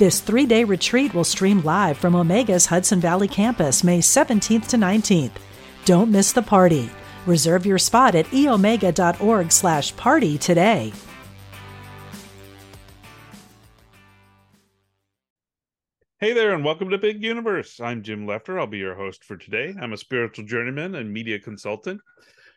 This three day retreat will stream live from Omega's Hudson Valley campus May 17th to 19th. Don't miss the party. Reserve your spot at eomega.org slash party today. Hey there, and welcome to Big Universe. I'm Jim Lefter. I'll be your host for today. I'm a spiritual journeyman and media consultant.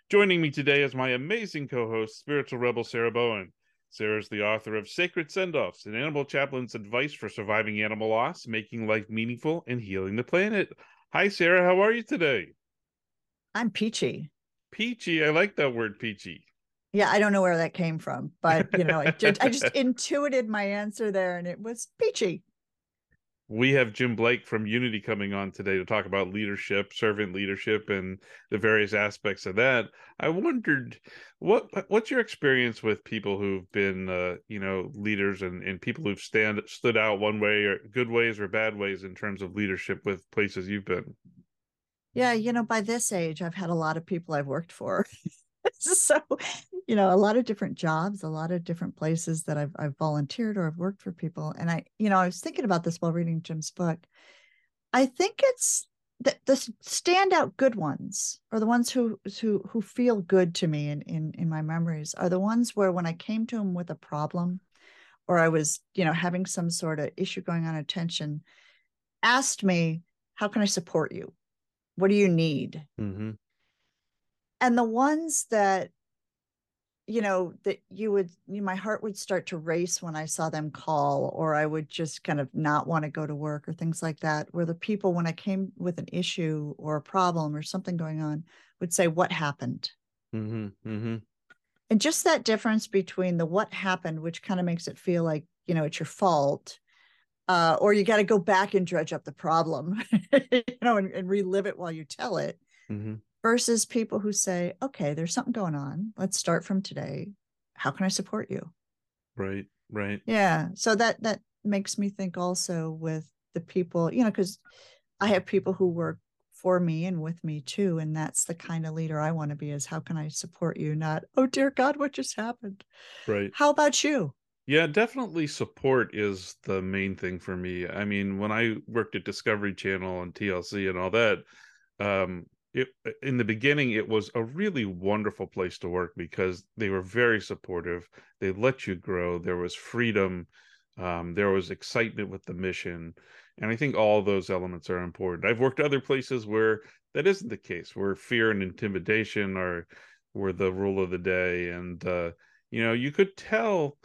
Joining me today is my amazing co host, spiritual rebel Sarah Bowen. Sarah's the author of Sacred Sendoffs, an animal chaplain's advice for surviving animal loss, making life meaningful, and healing the planet. Hi, Sarah. How are you today? I'm peachy. Peachy. I like that word, peachy. Yeah, I don't know where that came from, but you know, I just, I just intuited my answer there, and it was peachy we have Jim Blake from Unity coming on today to talk about leadership, servant leadership, and the various aspects of that. I wondered what what's your experience with people who've been uh, you know leaders and, and people who've stand stood out one way or good ways or bad ways in terms of leadership with places you've been. Yeah, you know, by this age, I've had a lot of people I've worked for. so you know a lot of different jobs a lot of different places that I've, I've volunteered or i've worked for people. And i you know i was thinking about this while reading jim's book. I think it's the, the standout good ones or the ones who who who feel good to me in, in in my memories are the ones where when i came to him with a problem or i was you know having some sort of issue going on attention asked me how can i support you? What do you need? Mm-hmm and the ones that you know that you would you know, my heart would start to race when i saw them call or i would just kind of not want to go to work or things like that where the people when i came with an issue or a problem or something going on would say what happened mm-hmm, mm-hmm. and just that difference between the what happened which kind of makes it feel like you know it's your fault uh, or you got to go back and dredge up the problem you know and, and relive it while you tell it mm-hmm versus people who say, okay, there's something going on. Let's start from today. How can I support you? Right, right. Yeah. So that that makes me think also with the people, you know, because I have people who work for me and with me too. And that's the kind of leader I want to be is how can I support you? Not, oh dear God, what just happened? Right. How about you? Yeah, definitely support is the main thing for me. I mean, when I worked at Discovery Channel and TLC and all that, um, it in the beginning it was a really wonderful place to work because they were very supportive. They let you grow. There was freedom. Um, there was excitement with the mission. And i think all those elements are important. I've worked other places where that isn't the case where fear and intimidation are were the rule of the day. And uh, you know you could tell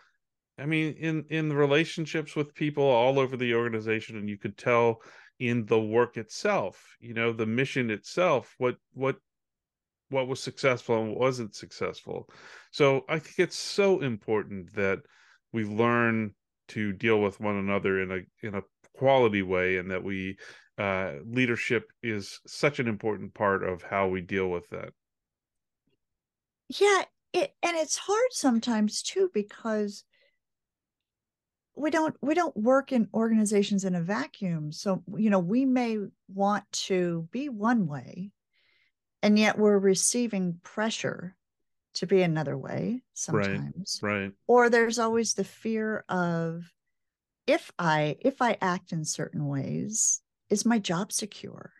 i mean in in the relationships with people all over the organization and you could tell in the work itself you know the mission itself what what what was successful and wasn't successful. So i think it's so important that we learn to deal with one another in a in a quality way and that we uh leadership is such an important part of how we deal with that. Yeah it, and it's hard sometimes too because we don't we don't work in organizations in a vacuum so you know we may want to be one way and yet we're receiving pressure to be another way sometimes right, right. or there's always the fear of if i if i act in certain ways is my job secure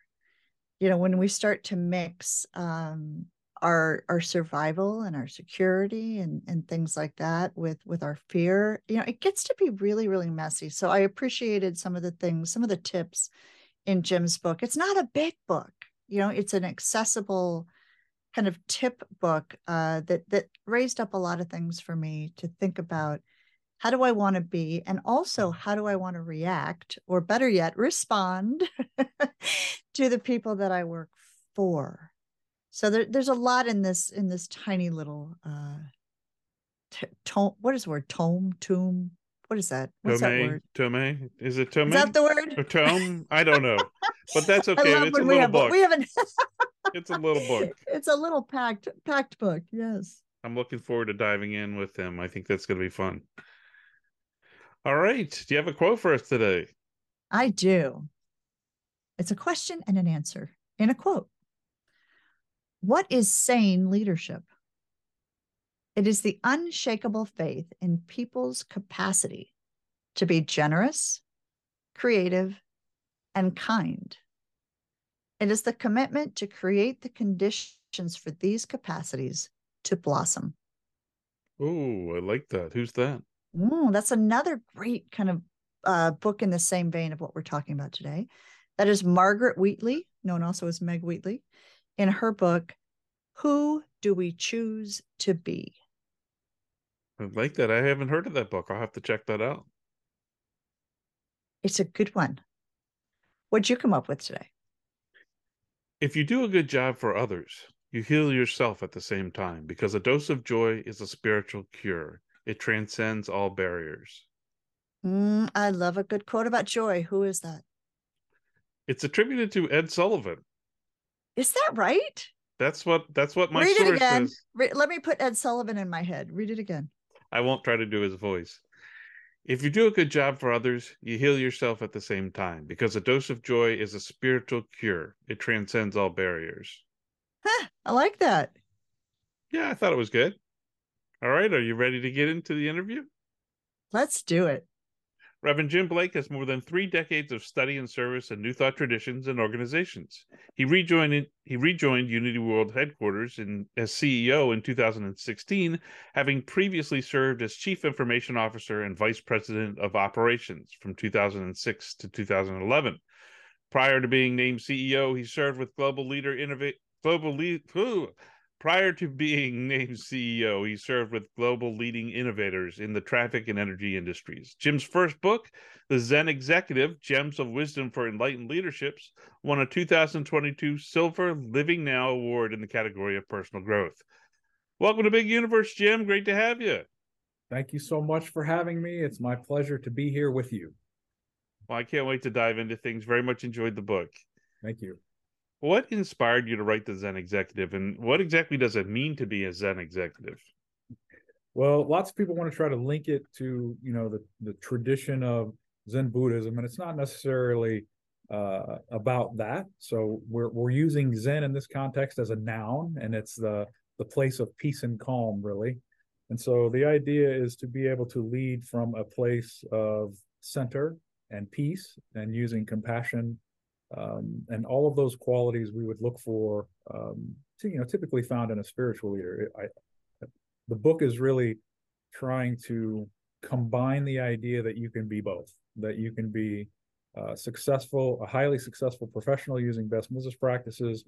you know when we start to mix um our our survival and our security and and things like that with with our fear you know it gets to be really really messy. So i appreciated some of the things some of the tips in jim's book. It's not a big book you know it's an accessible kind of tip book uh, that that raised up a lot of things for me to think about. How do i want to be? And also how do i want to react or better yet respond to the people that i work for so there, there's a lot in this in this tiny little uh t- tome what is the word tome tomb what is that? What's that Tome, word? Tome, is it Tome Is that the word? or Tome? I don't know, but that's okay. It's a little have book. we haven't. It's a little book. It's a little packed packed book. Yes. I'm looking forward to diving in with him. I think that's going to be fun. All right. Do you have a quote for us today? I do. It's a question and an answer in a quote. What is sane leadership? It is the unshakable faith in people's capacity to be generous, creative, and kind. It is the commitment to create the conditions for these capacities to blossom. Oh, I like that. Who's that? Ooh, that's another great kind of uh, book in the same vein of what we're talking about today. That is Margaret Wheatley, known also as Meg Wheatley, in her book, Who Do We Choose to Be? I like that. I haven't heard of that book. I'll have to check that out. It's a good one. What'd you come up with today? If you do a good job for others, you heal yourself at the same time because a dose of joy is a spiritual cure. It transcends all barriers. Mm, I love a good quote about joy. Who is that? It's attributed to Ed Sullivan. Is that right? That's what that's what my Read it again. Re- let me put Ed Sullivan in my head. Read it again. I won't try to do his voice. If you do a good job for others, you heal yourself at the same time because a dose of joy is a spiritual cure. It transcends all barriers. Huh, I like that. Yeah, I thought it was good. All right, are you ready to get into the interview? Let's do it. Reverend Jim Blake has more than three decades of study and service in New Thought traditions and organizations. He rejoined he rejoined Unity World headquarters in, as CEO in 2016, having previously served as Chief Information Officer and Vice President of Operations from 2006 to 2011. Prior to being named CEO, he served with Global Leader Innovate Global Lead. Prior to being named CEO, he served with global leading innovators in the traffic and energy industries. Jim's first book, The Zen Executive Gems of Wisdom for Enlightened Leaderships, won a 2022 Silver Living Now Award in the category of personal growth. Welcome to Big Universe, Jim. Great to have you. Thank you so much for having me. It's my pleasure to be here with you. Well, I can't wait to dive into things. Very much enjoyed the book. Thank you. What inspired you to write the Zen Executive, and what exactly does it mean to be a Zen executive? Well, lots of people want to try to link it to, you know, the, the tradition of Zen Buddhism, and it's not necessarily uh, about that. So we're we're using Zen in this context as a noun, and it's the the place of peace and calm, really. And so the idea is to be able to lead from a place of center and peace, and using compassion um, and all of those qualities we would look for, um, to, you know, typically found in a spiritual leader. I, the book is really trying to combine the idea that you can be both, that you can be uh, successful, a highly successful professional using best business practices,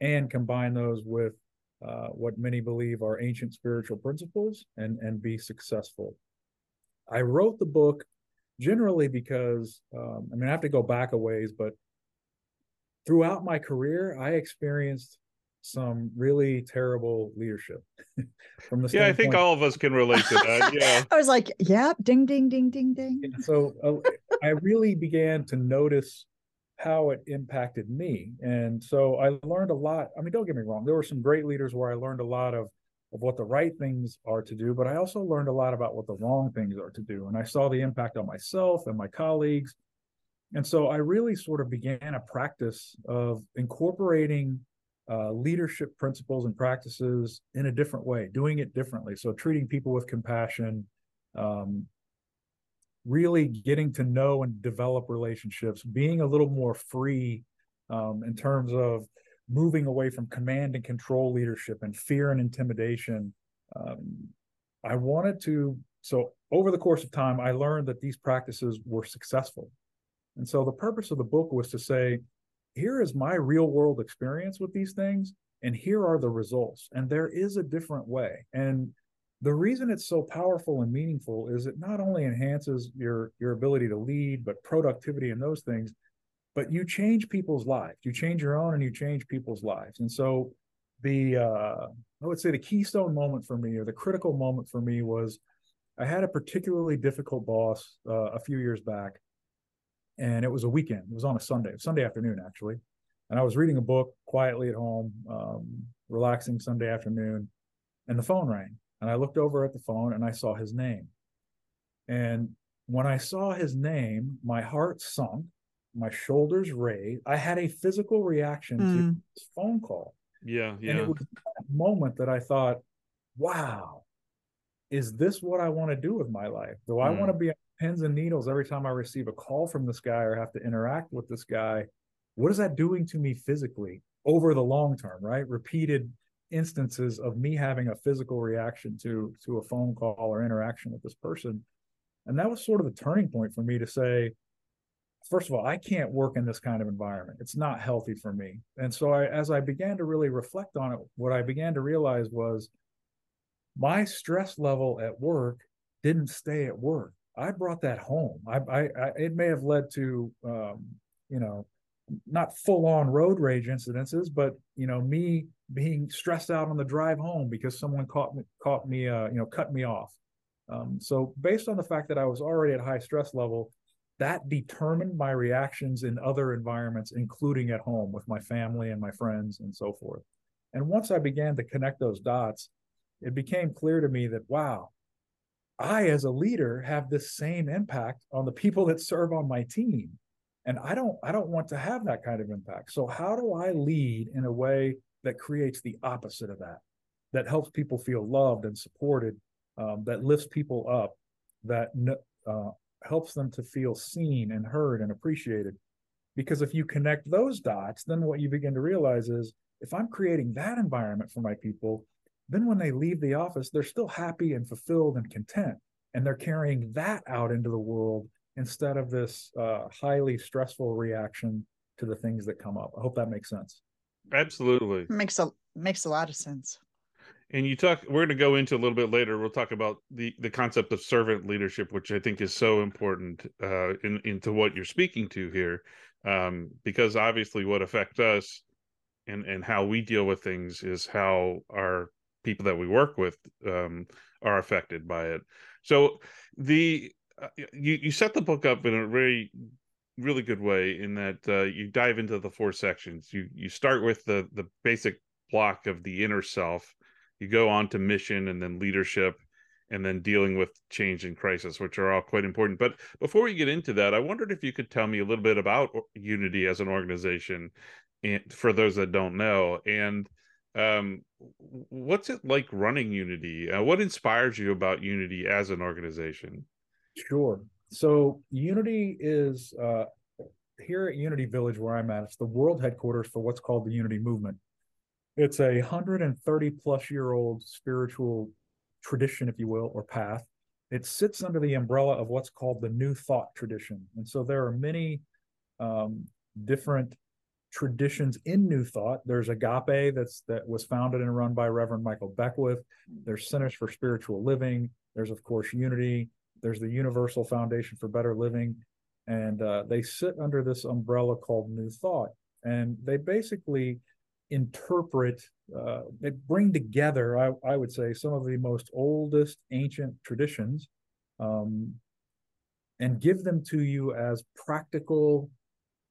and combine those with uh, what many believe are ancient spiritual principles and and be successful. I wrote the book generally because um, I mean I have to go back a ways, but throughout my career, I experienced some really terrible leadership from the Yeah, I think all of us can relate to that. Yeah. I was like, yep, ding, ding, ding, ding, ding. And so uh, I really began to notice how it impacted me. And so I learned a lot. I mean, don't get me wrong, there were some great leaders where I learned a lot of of what the right things are to do, but I also learned a lot about what the wrong things are to do. And I saw the impact on myself and my colleagues. And so I really sort of began a practice of incorporating uh, leadership principles and practices in a different way, doing it differently. So treating people with compassion, um, really getting to know and develop relationships, being a little more free um, in terms of moving away from command and control leadership and fear and intimidation. Um, I wanted to, so over the course of time, I learned that these practices were successful. And so the purpose of the book was to say, here is my real world experience with these things, and here are the results. And there is a different way. And the reason it's so powerful and meaningful is it not only enhances your your ability to lead, but productivity and those things, but you change people's lives. You change your own and you change people's lives. And so the uh, I would say the keystone moment for me or the critical moment for me was I had a particularly difficult boss uh, a few years back, and it was a weekend. It was on a Sunday, Sunday afternoon actually, and I was reading a book quietly at home, um, relaxing Sunday afternoon, and the phone rang, and I looked over at the phone and I saw his name, and when I saw his name, my heart sunk, my shoulders raised. I had a physical reaction mm. to this phone call. Yeah, yeah. And it was that moment that I thought, wow, is this what I want to do with my life? Do I want to be pins and needles every time I receive a call from this guy or have to interact with this guy? What is that doing to me physically over the long term, right? Repeated instances of me having a physical reaction to to a phone call or interaction with this person. And that was sort of the turning point for me to say, first of all, I can't work in this kind of environment. It's not healthy for me. And so I, as I began to really reflect on it, what I began to realize was my stress level at work didn't stay at work. I brought that home. I, I, I it may have led to, um, you know, not full on road rage incidences, but you know, me being stressed out on the drive home because someone caught me, caught me, uh, you know, cut me off. Um, so based on the fact that I was already at high stress level, that determined my reactions in other environments, including at home with my family and my friends and so forth. And once I began to connect those dots, it became clear to me that, wow, I as a leader have this same impact on the people that serve on my team. And I don't I don't want to have that kind of impact. So how do I lead in a way that creates the opposite of that? That helps people feel loved and supported, um, that lifts people up, that uh, helps them to feel seen and heard and appreciated. Because if you connect those dots, then what you begin to realize is if I'm creating that environment for my people, then when they leave the office, they're still happy and fulfilled and content. And they're carrying that out into the world instead of this uh, highly stressful reaction to the things that come up. I hope that makes sense. Absolutely. Makes a makes a lot of sense and you talk we're going to go into a little bit later we'll talk about the the concept of servant leadership which i think is so important uh in into what you're speaking to here um because obviously what affects us and and how we deal with things is how our people that we work with um are affected by it. So the uh, you you set the book up in a very really good way in that uh, you dive into the four sections. You you start with the the basic block of the inner self. You go on to mission and then leadership and then dealing with change and crisis which are all quite important. But before we get into that i wondered if you could tell me a little bit about unity as an organization and for those that don't know. And um, what's it like running unity uh, what inspires you about unity as an organization sure so unity is uh, here at unity village where i'm at it's the world headquarters for what's called the unity movement it's a 130 plus year old spiritual tradition, if you will, or path. It sits under the umbrella of what's called the New Thought tradition. And so there are many um, different traditions in New Thought. There's Agape that's that was founded and run by Reverend Michael Beckwith. There's Centers for Spiritual Living. There's of course Unity. There's the Universal Foundation for Better Living, and uh, they sit under this umbrella called New Thought. And they basically interpret, uh, they bring together, I, I, would say, some of the most oldest ancient traditions um, and give them to you as practical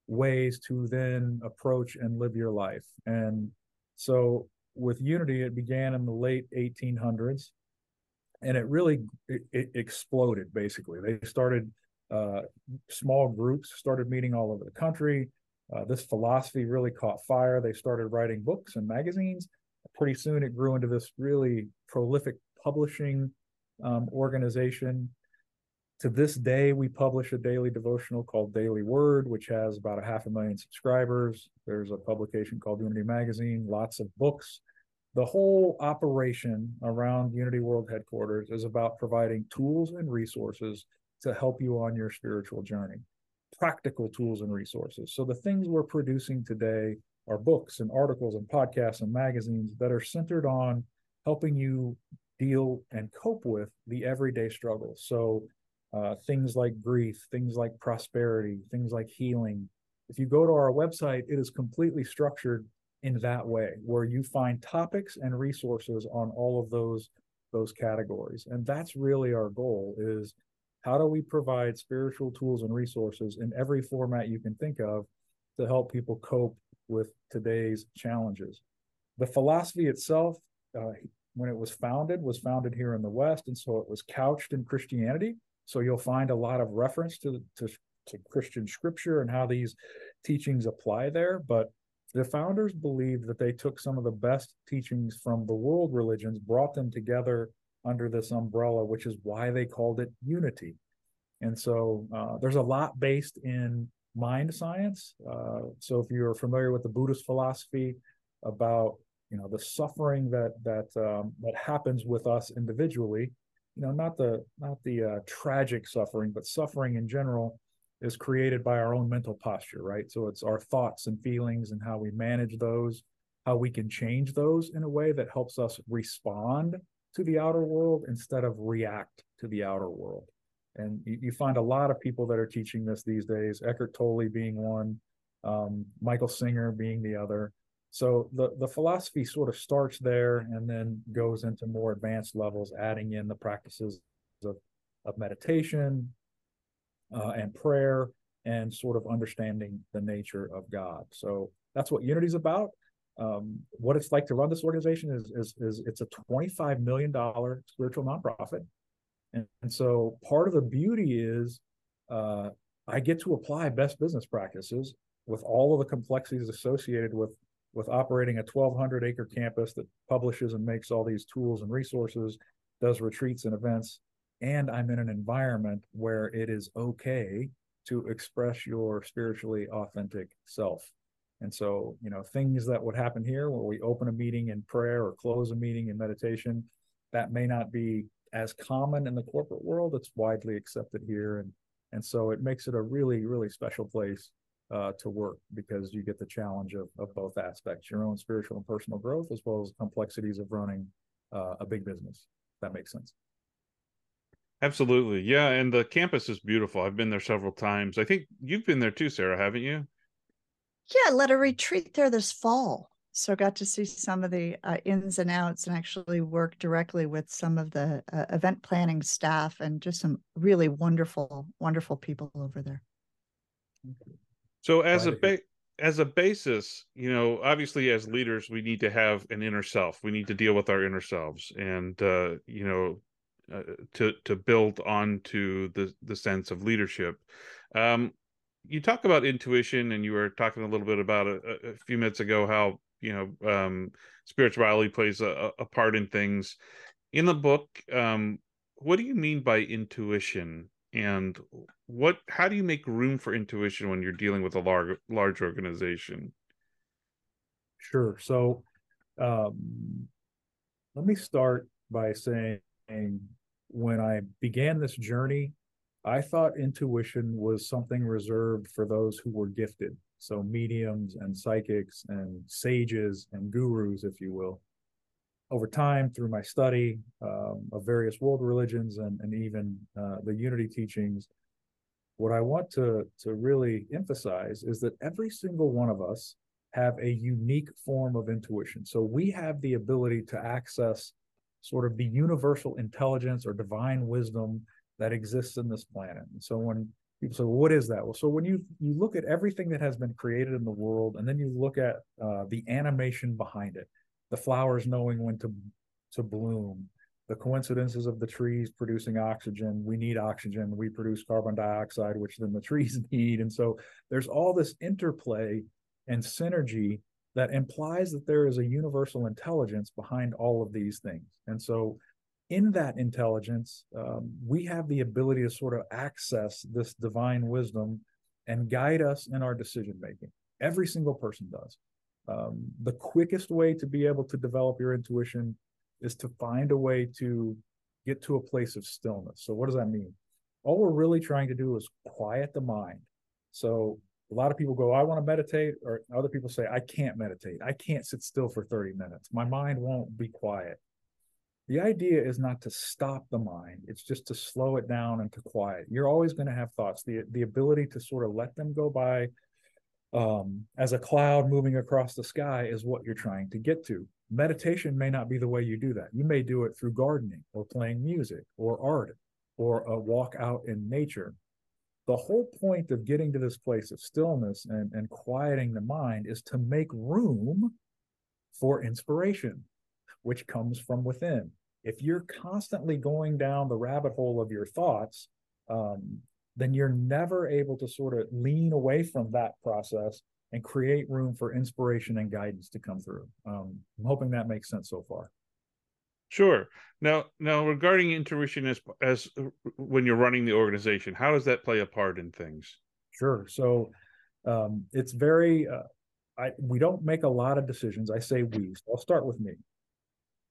ways to then approach and live your life. And so with Unity, it began in the late 1800s and it really it, it exploded basically. They started uh, small groups, started meeting all over the country uh, this philosophy really caught fire. They started writing books and magazines. Pretty soon, it grew into this really prolific publishing um, organization. To this day, we publish a daily devotional called Daily Word, which has about a half a million subscribers. There's a publication called Unity Magazine, lots of books. The whole operation around Unity World Headquarters is about providing tools and resources to help you on your spiritual journey practical tools and resources. So the things we're producing today are books and articles and podcasts and magazines that are centered on helping you deal and cope with the everyday struggles. So uh, things like grief, things like prosperity, things like healing. If you go to our website, it is completely structured in that way, where you find topics and resources on all of those those categories. And that's really our goal is how do we provide spiritual tools and resources in every format you can think of to help people cope with today's challenges. The philosophy itself, uh, when it was founded, was founded here in the West, and so it was couched in Christianity. So you'll find a lot of reference to, to, to Christian scripture and how these teachings apply there. But the founders believed that they took some of the best teachings from the world religions, brought them together under this umbrella, which is why they called it unity. And so uh, there's a lot based in mind science. Uh, so if you're familiar with the Buddhist philosophy about you know the suffering that that um, that happens with us individually, you know not the not the uh, tragic suffering, but suffering in general is created by our own mental posture, right? So it's our thoughts and feelings and how we manage those, how we can change those in a way that helps us respond to the outer world instead of react to the outer world. And you, you find a lot of people that are teaching this these days, Eckhart Tolle being one, um, Michael Singer being the other. So the, the philosophy sort of starts there and then goes into more advanced levels, adding in the practices of, of meditation uh, and prayer and sort of understanding the nature of God. So that's what Unity is about. Um, what it's like to run this organization is, is, is it's a $25 million spiritual nonprofit. And, and so part of the beauty is uh, I get to apply best business practices with all of the complexities associated with with operating a 1200 acre campus that publishes and makes all these tools and resources does retreats and events and i'm in an environment where it is okay to express your spiritually authentic self and so, you know, things that would happen here where we open a meeting in prayer or close a meeting in meditation, that may not be as common in the corporate world. It's widely accepted here. And and so it makes it a really, really special place uh, to work because you get the challenge of, of both aspects, your own spiritual and personal growth, as well as complexities of running uh, a big business. that makes sense. Absolutely. Yeah. And the campus is beautiful. I've been there several times. I think you've been there too, Sarah, haven't you? Yeah, led a retreat there this fall. So I got to see some of the uh, ins and outs and actually work directly with some of the uh, event planning staff and just some really wonderful, wonderful people over there. So as a ba- as a basis, you know, obviously as leaders, we need to have an inner self. We need to deal with our inner selves, and uh, you know, uh, to to build onto the the sense of leadership. Um, you talk about intuition and you were talking a little bit about a, a few minutes ago how you know um, spirituality plays a, a, part in things in the book um, what do you mean by intuition and what how do you make room for intuition when you're dealing with a large large organization sure so um, let me start by saying when i began this journey I thought intuition was something reserved for those who were gifted. So, mediums and psychics and sages and gurus, if you will. Over time, through my study um, of various world religions and, and even uh, the unity teachings, what I want to, to really emphasize is that every single one of us have a unique form of intuition. So, we have the ability to access sort of the universal intelligence or divine wisdom that exists in this planet. And so when people say, well, what is that? Well, so when you you look at everything that has been created in the world, and then you look at uh, the animation behind it, the flowers knowing when to to bloom, the coincidences of the trees producing oxygen. We need oxygen. We produce carbon dioxide, which then the trees need. And so there's all this interplay and synergy that implies that there is a universal intelligence behind all of these things. And so in that intelligence, um, we have the ability to sort of access this divine wisdom and guide us in our decision making. Every single person does. Um, the quickest way to be able to develop your intuition is to find a way to get to a place of stillness. So, what does that mean? All we're really trying to do is quiet the mind. So, a lot of people go, I want to meditate, or other people say, I can't meditate. I can't sit still for 30 minutes. My mind won't be quiet. The idea is not to stop the mind, it's just to slow it down and to quiet. You're always going to have thoughts. The, the ability to sort of let them go by um, as a cloud moving across the sky is what you're trying to get to. meditation may not be the way you do that. You may do it through gardening or playing music or art or a walk out in nature. The whole point of getting to this place of stillness and, and quieting the mind is to make room for inspiration, which comes from within. If you're constantly going down the rabbit hole of your thoughts, um, then you're never able to sort of lean away from that process and create room for inspiration and guidance to come through. Um, I'm hoping that makes sense so far. Sure. Now, now regarding intuition as as when you're running the organization, how does that play a part in things? Sure. So um, it's very. Uh, I we don't make a lot of decisions. I say we. So I'll start with me.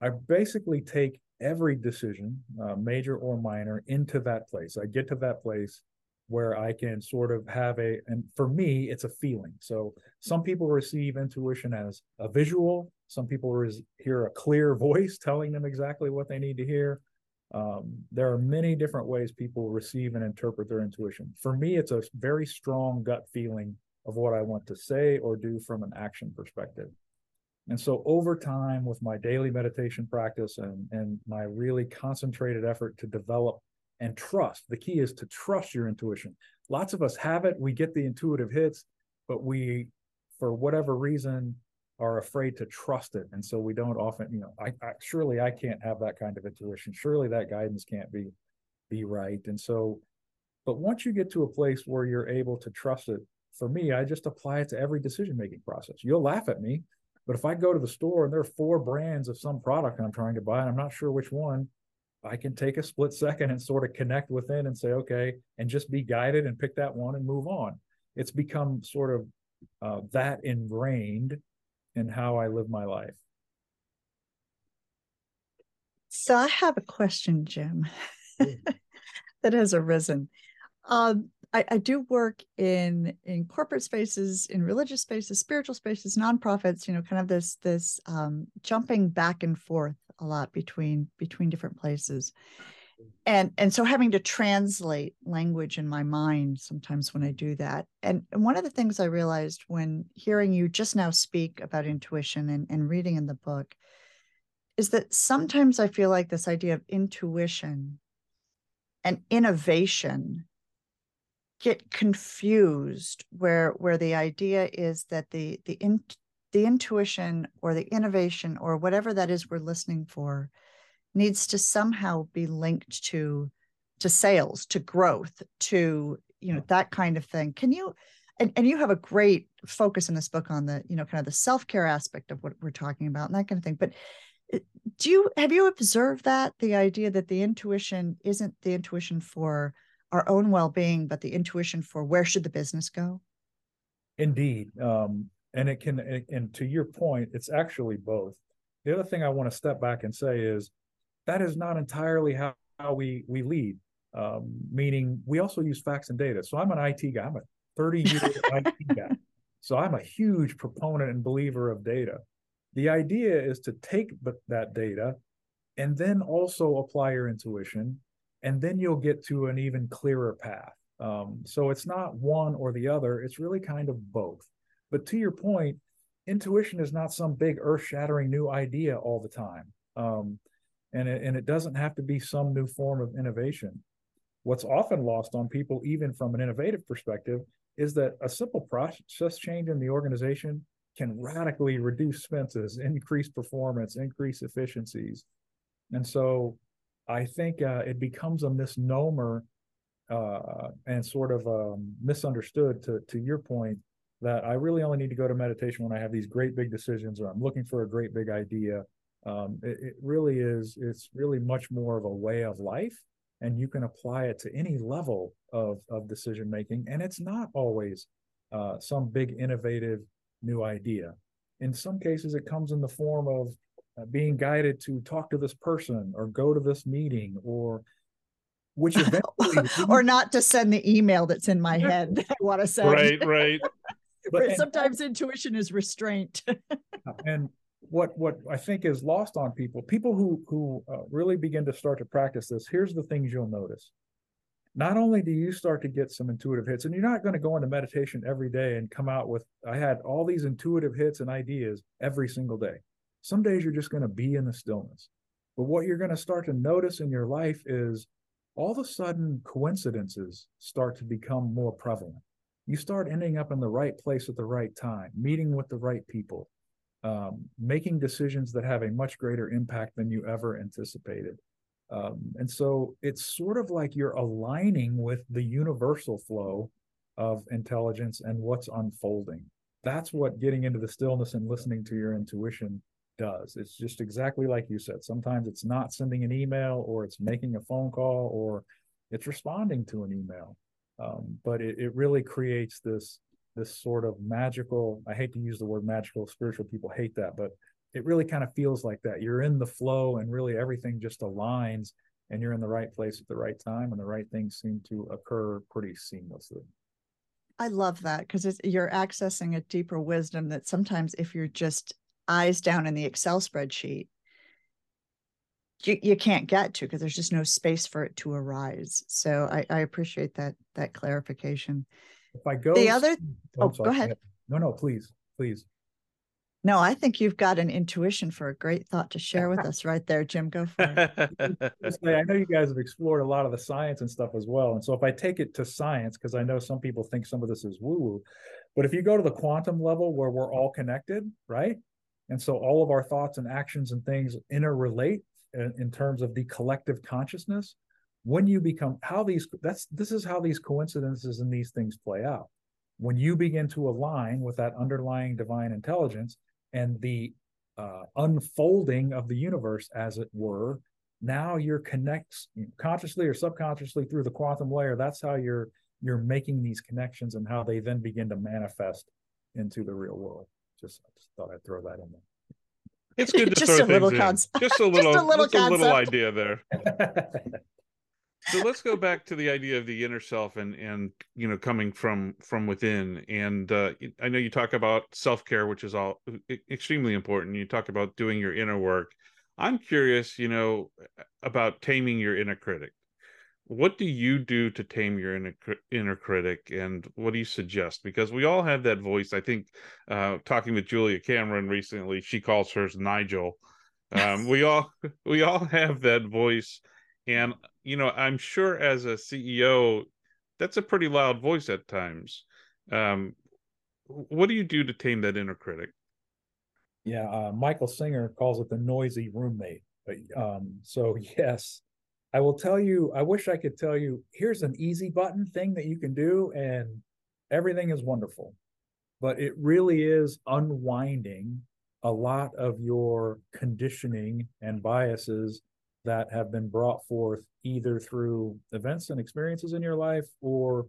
I basically take every decision, uh, major or minor, into that place. I get to that place where I can sort of have a, and for me, it's a feeling. So some people receive intuition as a visual. Some people res- hear a clear voice telling them exactly what they need to hear. Um, there are many different ways people receive and interpret their intuition. For me, it's a very strong gut feeling of what I want to say or do from an action perspective. And so over time, with my daily meditation practice and, and my really concentrated effort to develop and trust. The key is to trust your intuition. Lots of us have it. We get the intuitive hits, but we, for whatever reason, are afraid to trust it. And so we don't often, you know, I, I surely I can't have that kind of intuition. Surely that guidance can't be be right. And so, but once you get to a place where you're able to trust it, for me, I just apply it to every decision making process. You'll laugh at me, but if I go to the store and there are four brands of some product I'm trying to buy and I'm not sure which one, I can take a split second and sort of connect within and say, okay, and just be guided and pick that one and move on. It's become sort of uh, that ingrained in how I live my life. So I have a question, Jim, that has arisen. Um, I, I, do work in in corporate spaces, in religious spaces, spiritual spaces, nonprofits. You know, kind of this this um, jumping back and forth a lot between between different places. And and so having to translate language in my mind sometimes when i do that. And, and one of the things i realized when hearing you just now speak about intuition and, and reading in the book is that sometimes i feel like this idea of intuition and innovation get confused where where the idea is that the the in, the intuition or the innovation or whatever that is we're listening for needs to somehow be linked to to sales to growth to you know that kind of thing. Can you and, and you have a great focus in this book on the you know kind of the self-care aspect of what we're talking about and that kind of thing but uh, do you have you observed that the idea that the intuition isn't the intuition for our own well-being but the intuition for where should the business go? Indeed um, and it can and to your point it's actually both. The other thing i want to step back and say is that is not entirely how, how we we lead. Um, meaning we also use facts and data. So i'm an it guy. I'm a 30 year it guy. So i'm a huge proponent and believer of data. The idea is to take that data and then also apply your intuition and then you'll get to an even clearer path. Um, so it's not one or the other. It's really kind of both but to your point, intuition is not some big earth shattering new idea all the time. Um, and, it, and it doesn't have to be some new form of innovation. What's often lost on people, even from an innovative perspective, is that a simple process change in the organization can radically reduce expenses, increase performance, increase efficiencies. And so I think uh, it becomes a misnomer uh, and sort of um, misunderstood to, to your point that I really only need to go to meditation when I have these great big decisions or I'm looking for a great big idea. Um, it, it, really is, it's really much more of a way of life. And you can apply it to any level of, of decision making. And it's not always uh, some big innovative new idea. In some cases, it comes in the form of uh, being guided to talk to this person or go to this meeting or which eventually or not to send the email that's in my head that I want to send. Right, right but sometimes intuition is restraint. and what what I think is lost on people, people who who uh, really begin to start to practice this, here's the things you'll notice. Not only do you start to get some intuitive hits, and you're not going to go into meditation every day and come out with I had all these intuitive hits and ideas every single day. Some days you're just going to be in the stillness. But what you're going to start to notice in your life is all of a sudden coincidences start to become more prevalent. You start ending up in the right place at the right time, meeting with the right people, um, making decisions that have a much greater impact than you ever anticipated. Um, and so it's sort of like you're aligning with the universal flow of intelligence and what's unfolding. That's what getting into the stillness and listening to your intuition does. It's just exactly like you said. Sometimes it's not sending an email or it's making a phone call or it's responding to an email. Um, but it, it really creates this this sort of magical i hate to use the word magical spiritual people hate that but it really kind of feels like that. You're in the flow and really everything just aligns and you're in the right place at the right time and the right things seem to occur pretty seamlessly. I love that because it's you're accessing a deeper wisdom that sometimes if you're just eyes down in the excel spreadsheet you, you can't get to because there's just no space for it to arise so I, I appreciate that that clarification if I go the other oh, oh go ahead. No, no, please, please. No, I think you've got an intuition for a great thought to share with us right there, Jim. Go for it. I know you guys have explored a lot of the science and stuff as well. And so if I take it to science, because I know some people think some of this is woo-woo, but if you go to the quantum level where we're all connected, right? And so all of our thoughts and actions and things interrelate in, terms of the collective consciousness, when you become how these that's this is how these coincidences and these things play out. When you begin to align with that underlying divine intelligence and the uh, unfolding of the universe as it were now you're connects consciously or subconsciously through the quantum layer that's how you're you're making these connections and how they then begin to manifest into the real world. Just, just thought i'd throw that in there it's good to just throw a little concept. Just a little, just a little, just a little idea there. so let's go back to the idea of the inner self and and you know coming from from within. And uh, i know you talk about self-care which is all extremely important. You talk about doing your inner work. I'm curious you know about taming your inner critic what do you do to tame your inner, inner critic and what do you suggest? Because we all have that voice i think uh, talking with julia cameron recently she calls hers nigel. Um, we all we all have that voice and you know i'm sure as a ceo that's a pretty loud voice at times. Um, what do you do to tame that inner critic? Yeah uh, michael singer calls it the noisy roommate um, so yes i will tell you i wish i could tell you here's an easy button thing that you can do and everything is wonderful but it really is unwinding a lot of your conditioning and biases that have been brought forth either through events and experiences in your life or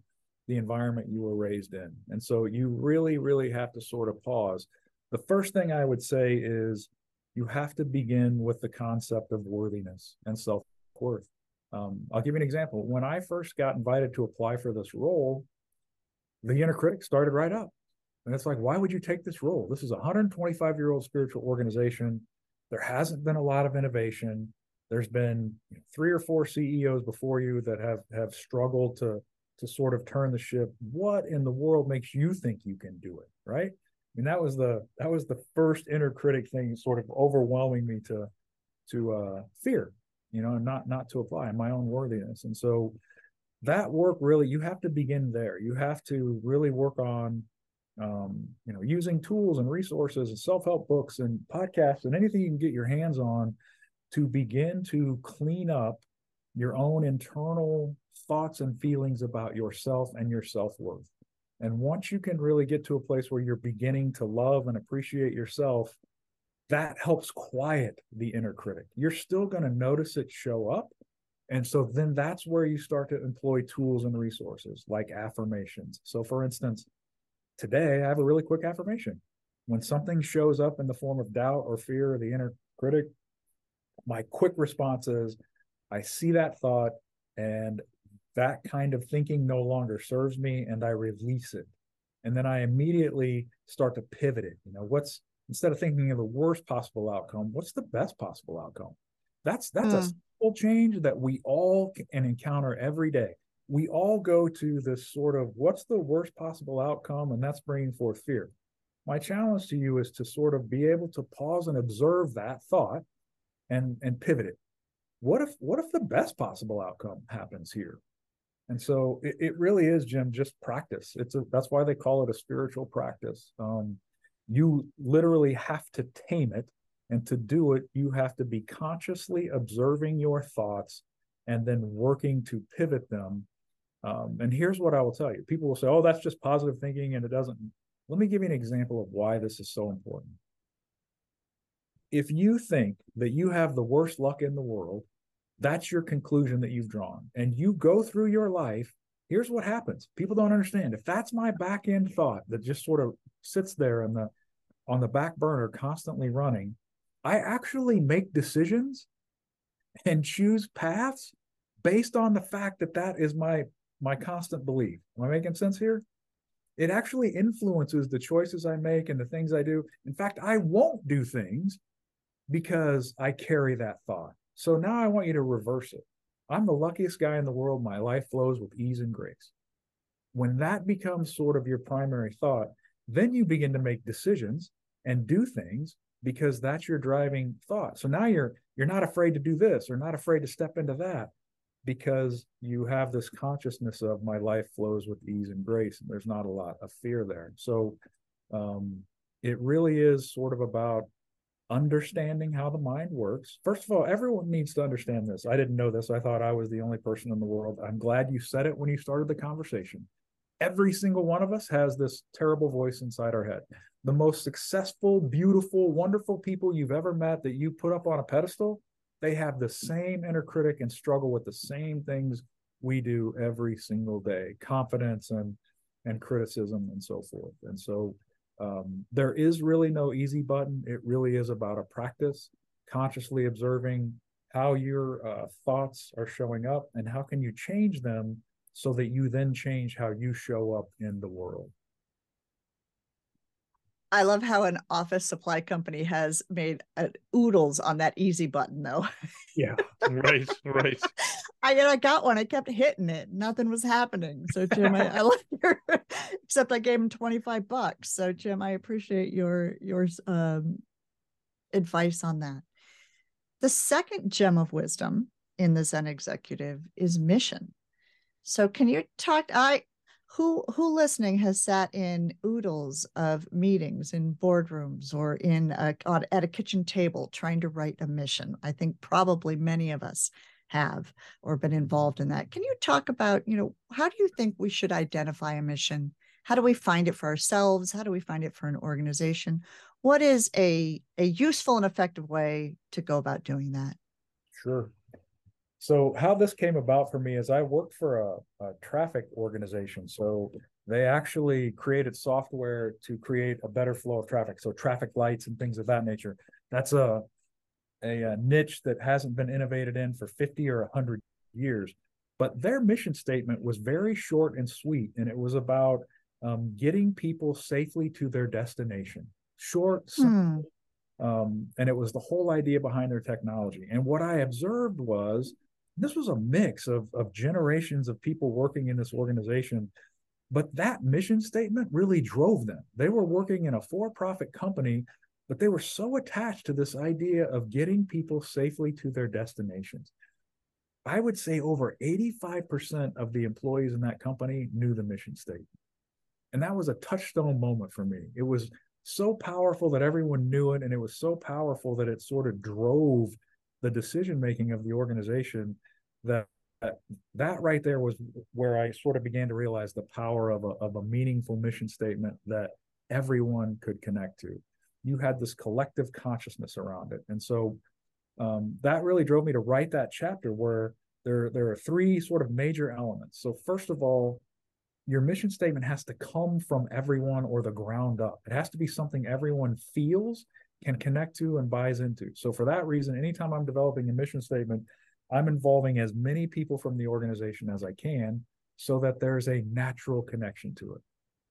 the environment you were raised in. And so you really, really have to sort of pause. The first thing I would say is you have to begin with the concept of worthiness and self worth. Um, I'll give you an example. When I first got invited to apply for this role, the inner critic started right up. And it's like, why would you take this role? This is a 125 year old spiritual organization. There hasn't been a lot of innovation. There's been three or four CEOs before you that have have struggled to to sort of turn the ship. What in the world makes you think you can do it? Right? I mean, that was the that was the first inner critic thing, sort of overwhelming me to to uh, fear, you know, not not to apply my own worthiness. And so that work really, you have to begin there. You have to really work on um, you know, using tools and resources and self-help books and podcasts and anything you can get your hands on to begin to clean up your own internal thoughts and feelings about yourself and your self worth. And once you can really get to a place where you're beginning to love and appreciate yourself, that helps quiet the inner critic. You're still going to notice it show up. And so then that's where you start to employ tools and resources like affirmations. So, for instance, today I have a really quick affirmation. When something shows up in the form of doubt or fear or the inner critic, my quick response is I see that thought and that kind of thinking no longer serves me and I release it. And then I immediately start to pivot it. You know, what's instead of thinking of the worst possible outcome, what's the best possible outcome? That's that's mm. a simple change that we all can encounter every day. We all go to this sort of what's the worst possible outcome, and that's bringing forth fear. my challenge to you is to sort of be able to pause and observe that thought and and pivot it what if what if the best possible outcome happens here and so it, it really is jim just practice it's a that's why they call it a spiritual practice um, you literally have to tame it and to do it you have to be consciously observing your thoughts and then working to pivot them um, and here's what i will tell you people will say oh that's just positive thinking and it doesn't let me give you an example of why this is so important if you think that you have the worst luck in the world, that's your conclusion that you've drawn. And you go through your life, here's what happens. People don't understand. If that's my back end thought that just sort of sits there in the on the back burner constantly running, I actually make decisions and choose paths based on the fact that that is my my constant belief. Am I making sense here? It actually influences the choices I make and the things I do. In fact, I won't do things because I carry that thought. So now I want you to reverse it. I'm the luckiest guy in the world. My life flows with ease and grace. When that becomes sort of your primary thought, then you begin to make decisions and do things because that's your driving thought. So now you're you're not afraid to do this or not afraid to step into that because you have this consciousness of my life flows with ease and grace and there's not a lot of fear there. So um, it really is sort of about understanding how the mind works. First of all, everyone needs to understand this. I didn't know this. I thought I was the only person in the world. I'm glad you said it when you started the conversation. Every single one of us has this terrible voice inside our head. The most successful, beautiful, wonderful people you've ever met that you put up on a pedestal, they have the same inner critic and struggle with the same things we do every single day confidence and and criticism and so forth and so um, there is really no easy button. It really is about a practice, consciously observing how your uh, thoughts are showing up and how can you change them so that you then change how you show up in the world. I love how an office supply company has made uh, oodles on that easy button, though. Yeah, right, right. I know, I got one. I kept hitting it. Nothing was happening. So Jim, I, I love your. Except I gave him twenty five bucks. So Jim, I appreciate your your um, advice on that. The second gem of wisdom in the Zen Executive is mission. So can you talk? I who who listening has sat in oodles of meetings in boardrooms or in a, at a kitchen table trying to write a mission? I think probably many of us have or been involved in that. Can you talk about you know how do you think we should identify a mission? How do we find it for ourselves? How do we find it for an organization? What is a a useful and effective way to go about doing that? Sure so how this came about for me is I worked for a, a, traffic organization. So they actually created software to create a better flow of traffic. So traffic lights and things of that nature. That's a a, a niche that hasn't been innovated in for 50 or 100 years. But their mission statement was very short and sweet, and it was about um, getting people safely to their destination. Short, simple, hmm. um, and it was the whole idea behind their technology. And what I observed was this was a mix of, of generations of people working in this organization but that mission statement really drove them. They were working in a for-profit company but they were so attached to this idea of getting people safely to their destinations. I would say over 85% of the employees in that company knew the mission statement. And that was a touchstone moment for me. It was so powerful that everyone knew it and it was so powerful that it sort of drove the decision making of the organization that that right there was where I sort of began to realize the power of a, of a meaningful mission statement that everyone could connect to. You had this collective consciousness around it. And so um, that really drove me to write that chapter where there, there are three sort of major elements. So, first of all, your mission statement has to come from everyone or the ground up. It has to be something everyone feels, can connect to, and buys into. So, for that reason, anytime I'm developing a mission statement, I'm involving as many people from the organization as I can so that there's a natural connection to it.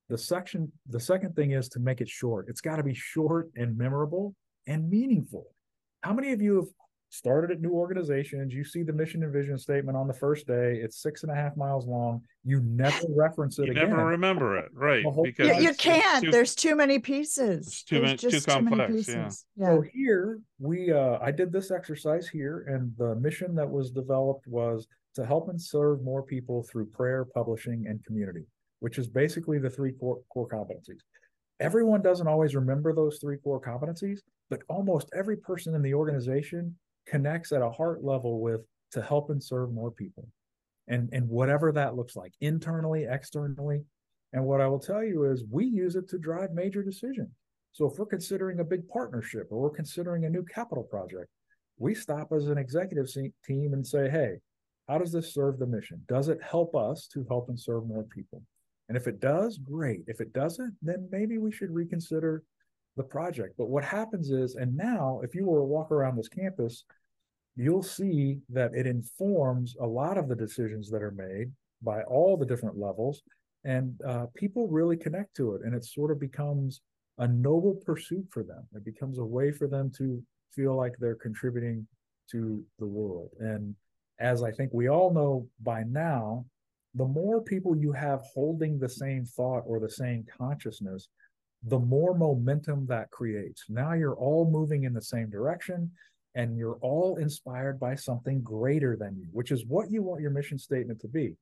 The section, the second thing is to make it short. It's got to be short and memorable and meaningful. How many of you have started at new organizations. You see the mission and vision statement on the first day. It's six and a half miles long. You never reference it You again. never remember it, right? Whole- Because You, you it's- it's can't. too- There's too many pieces. It's too There's many- too just many complex, yeah. Yeah. So here we uh I did this exercise here and the mission that was developed was to help and serve more people through prayer, publishing, and community, which is basically the three core, core competencies. Everyone doesn't always remember those three core competencies, but almost every person in the organization connects at a heart level with to help and serve more people. And and whatever that looks like, internally, externally. And what I will tell you is we use it to drive major decisions. So if we're considering a big partnership or we're considering a new capital project, we stop as an executive team and say, hey, how does this serve the mission? Does it help us to help and serve more people? And if it does, great. If it doesn't, then maybe we should reconsider the project. But what happens is, and now if you were to walk around this campus, you'll see that it informs a lot of the decisions that are made by all the different levels. And uh, people really connect to it. And it sort of becomes a noble pursuit for them. It becomes a way for them to feel like they're contributing to the world. And as I think we all know by now, the more people you have holding the same thought or the same consciousness, the more momentum that creates. Now you're all moving in the same direction and you're all inspired by something greater than you, which is what you want your mission statement to be.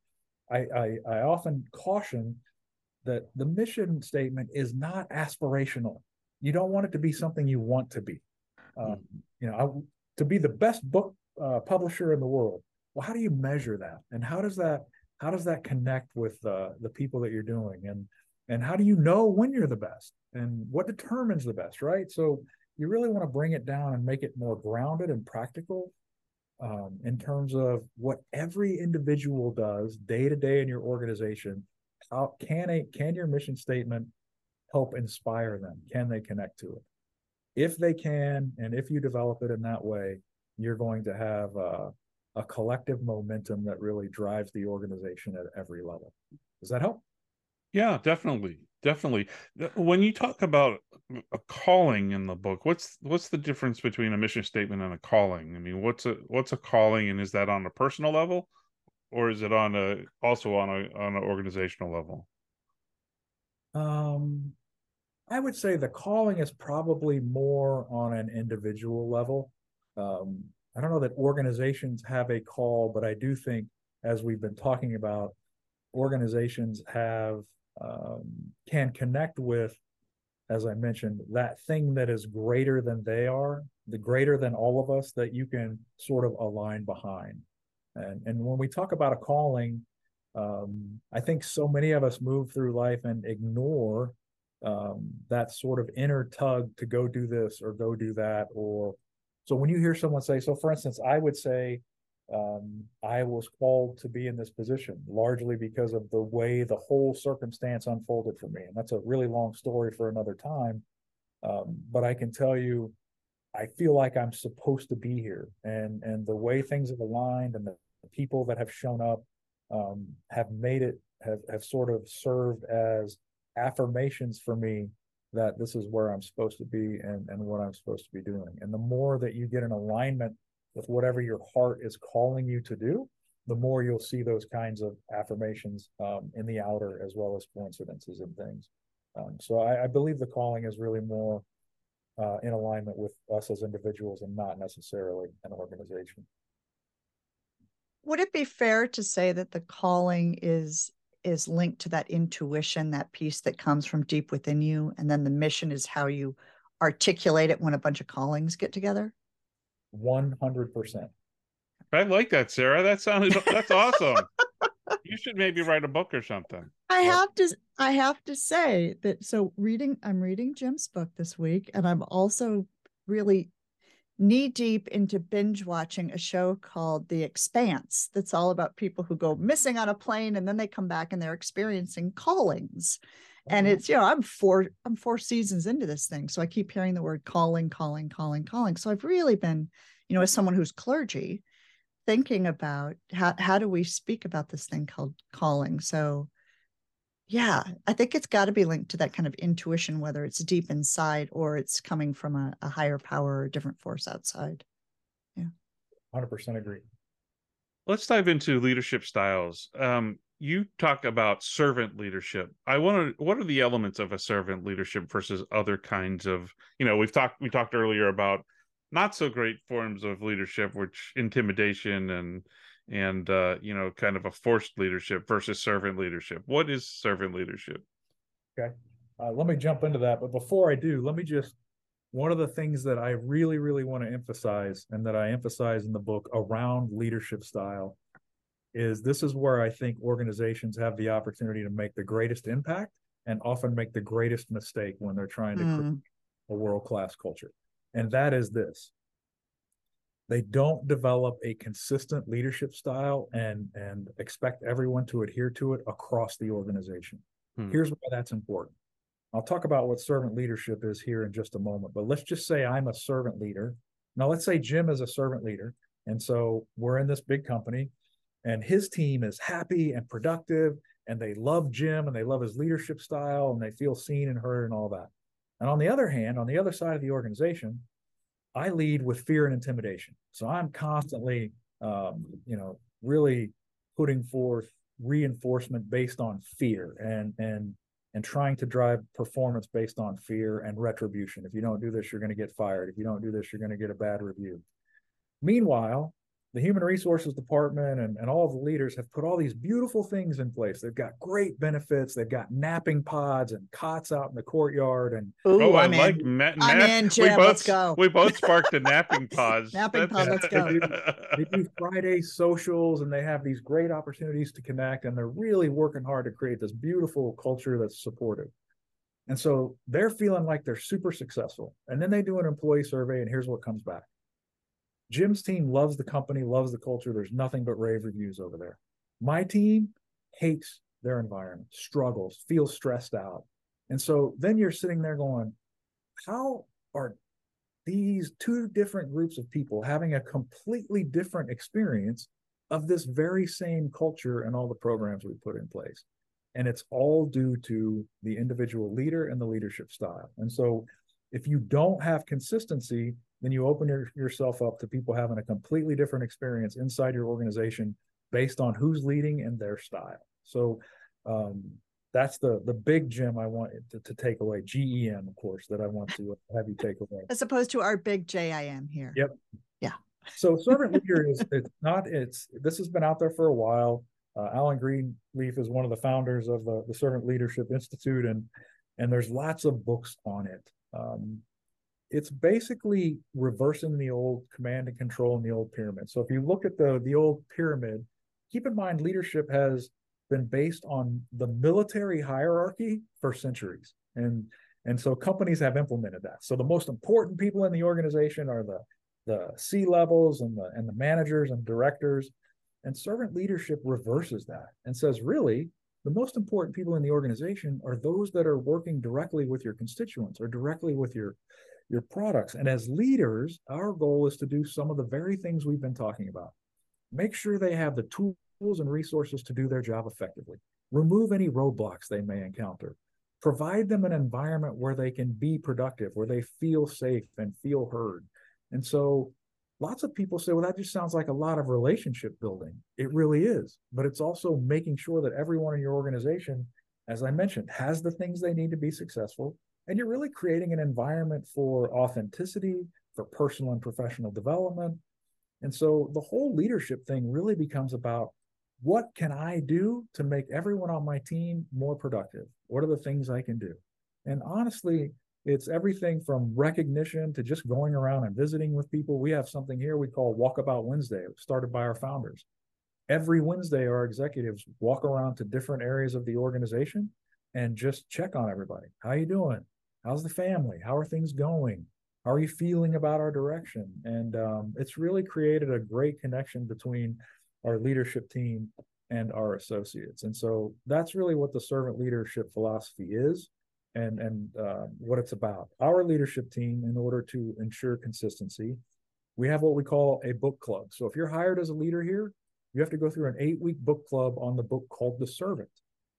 I, I, I often caution that the mission statement is not aspirational. You don't want it to be something you want to be. Um, you know, I, to be the best book uh, publisher in the world. Well, how do you measure that? And how does that how does that connect with uh, the people that you're doing? And and how do you know when you're the best? And what determines the best? Right. So you really want to bring it down and make it more grounded and practical um, in terms of what every individual does day to day in your organization. How can a can your mission statement help inspire them? Can they connect to it? If they can, and if you develop it in that way, you're going to have a collective momentum that really drives the organization at every level. Does that help? Yeah, definitely, definitely. When you talk about a calling in the book, what's what's the difference between a mission statement and a calling? I mean, what's a what's a calling, and is that on a personal level, or is it on a also on a on an organizational level? Um, I would say the calling is probably more on an individual level. Um, I don't know that organizations have a call, but I do think, as we've been talking about, organizations have um, can connect with, as I mentioned, that thing that is greater than they are, the greater than all of us that you can sort of align behind. And and when we talk about a calling, um, I think so many of us move through life and ignore um, that sort of inner tug to go do this or go do that. Or so when you hear someone say, so for instance, I would say, um, I was called to be in this position largely because of the way the whole circumstance unfolded for me. And that's a really long story for another time. Um, but I can tell you, I feel like I'm supposed to be here, and and the way things have aligned, and the people that have shown up um, have made it have have sort of served as affirmations for me that this is where I'm supposed to be and and what I'm supposed to be doing. And the more that you get in alignment with whatever your heart is calling you to do, the more you'll see those kinds of affirmations um, in the outer as well as coincidences and things. Um, so I, I believe the calling is really more uh, in alignment with us as individuals and not necessarily an organization. Would it be fair to say that the calling is is linked to that intuition, that piece that comes from deep within you, and then the mission is how you articulate it when a bunch of callings get together? One hundred percent. I like that, Sarah. That sounded that's awesome. You should maybe write a book or something. I Yeah. have to I have to say that so reading I'm reading Jim's book this week and I'm also really knee deep into binge watching a show called The Expanse that's all about people who go missing on a plane and then they come back and they're experiencing callings. And it's, you know, I'm four, I'm four seasons into this thing. So I keep hearing the word calling, calling, calling, calling. So I've really been, you know, as someone who's clergy, thinking about how how do we speak about this thing called calling. So yeah, I think it's got to be linked to that kind of intuition, whether it's deep inside or it's coming from a, a higher power or a different force outside. yeah 100% agree. Let's dive into leadership styles. Um, you talk about servant leadership. I want to. What are the elements of a servant leadership versus other kinds of? You know, we've talked. We talked earlier about not so great forms of leadership, which intimidation and and uh, you know, kind of a forced leadership versus servant leadership. What is servant leadership? Okay, uh, let me jump into that. But before I do, let me just one of the things that I really, really want to emphasize, and that I emphasize in the book around leadership style, is this is where I think organizations have the opportunity to make the greatest impact and often make the greatest mistake when they're trying to mm. create a world class culture. And that is this they don't develop a consistent leadership style and and expect everyone to adhere to it across the organization. Hmm. Here's why that's important. I'll talk about what servant leadership is here in just a moment, but let's just say I'm a servant leader. Now let's say Jim is a servant leader and so we're in this big company and his team is happy and productive and they love Jim and they love his leadership style and they feel seen and heard and all that. And on the other hand, on the other side of the organization, I lead with fear and intimidation. So I'm constantly, um, you know, really putting forth reinforcement based on fear and and and trying to drive performance based on fear and retribution. If you don't do this, you're going to get fired. If you don't do this, you're going to get a bad review. Meanwhile, the human resources department and, and all the leaders have put all these beautiful things in place. They've got great benefits. They've got napping pods and cots out in the courtyard. And Ooh, oh, I'm I like ma- I'm in, Jim. We both, let's go. We both sparked the napping pods. napping pod, let's go. They do, they do Friday socials and they have these great opportunities to connect. And they're really working hard to create this beautiful culture that's supportive. And so they're feeling like they're super successful. And then they do an employee survey, and here's what comes back Jim's team loves the company, loves the culture. There's nothing but rave reviews over there. My team hates their environment, struggles, feels stressed out. And so then you're sitting there going, how are these two different groups of people having a completely different experience of this very same culture and all the programs we put in place? And it's all due to the individual leader and the leadership style. And so if you don't have consistency, then you open your, yourself up to people having a completely different experience inside your organization based on who's leading and their style. So um, that's the the big gem I want to, to, take away. GEM, of course, that I want to have you take away, as opposed to our big JIM here. Yep. Yeah. So servant leader is it's not it's this has been out there for a while. Uh, Alan Greenleaf is one of the founders of the, the Servant Leadership Institute, and and there's lots of books on it. Um, it's basically reversing the old command and control in the old pyramid. So if you look at the the old pyramid, keep in mind leadership has been based on the military hierarchy for centuries. And and so companies have implemented that. So the most important people in the organization are the the C levels and the and the managers and directors. And servant leadership reverses that and says, really, the most important people in the organization are those that are working directly with your constituents or directly with your your products. And as leaders, our goal is to do some of the very things we've been talking about. Make sure they have the tools and resources to do their job effectively. Remove any roadblocks they may encounter. Provide them an environment where they can be productive, where they feel safe and feel heard. And so lots of people say, well, that just sounds like a lot of relationship building. It really is. But it's also making sure that everyone in your organization, as I mentioned, has the things they need to be successful and you're really creating an environment for authenticity, for personal and professional development. And so the whole leadership thing really becomes about what can I do to make everyone on my team more productive? What are the things I can do? And honestly, it's everything from recognition to just going around and visiting with people. We have something here we call Walkabout Wednesday, started by our founders. Every Wednesday, our executives walk around to different areas of the organization and just check on everybody. How you doing? How's the family? How are things going? How are you feeling about our direction? And um, it's really created a great connection between our leadership team and our associates. And so that's really what the servant leadership philosophy is and and uh, what it's about. Our leadership team in order to ensure consistency we have what we call a book club. So if you're hired as a leader here you have to go through an eight week book club on the book called the servant.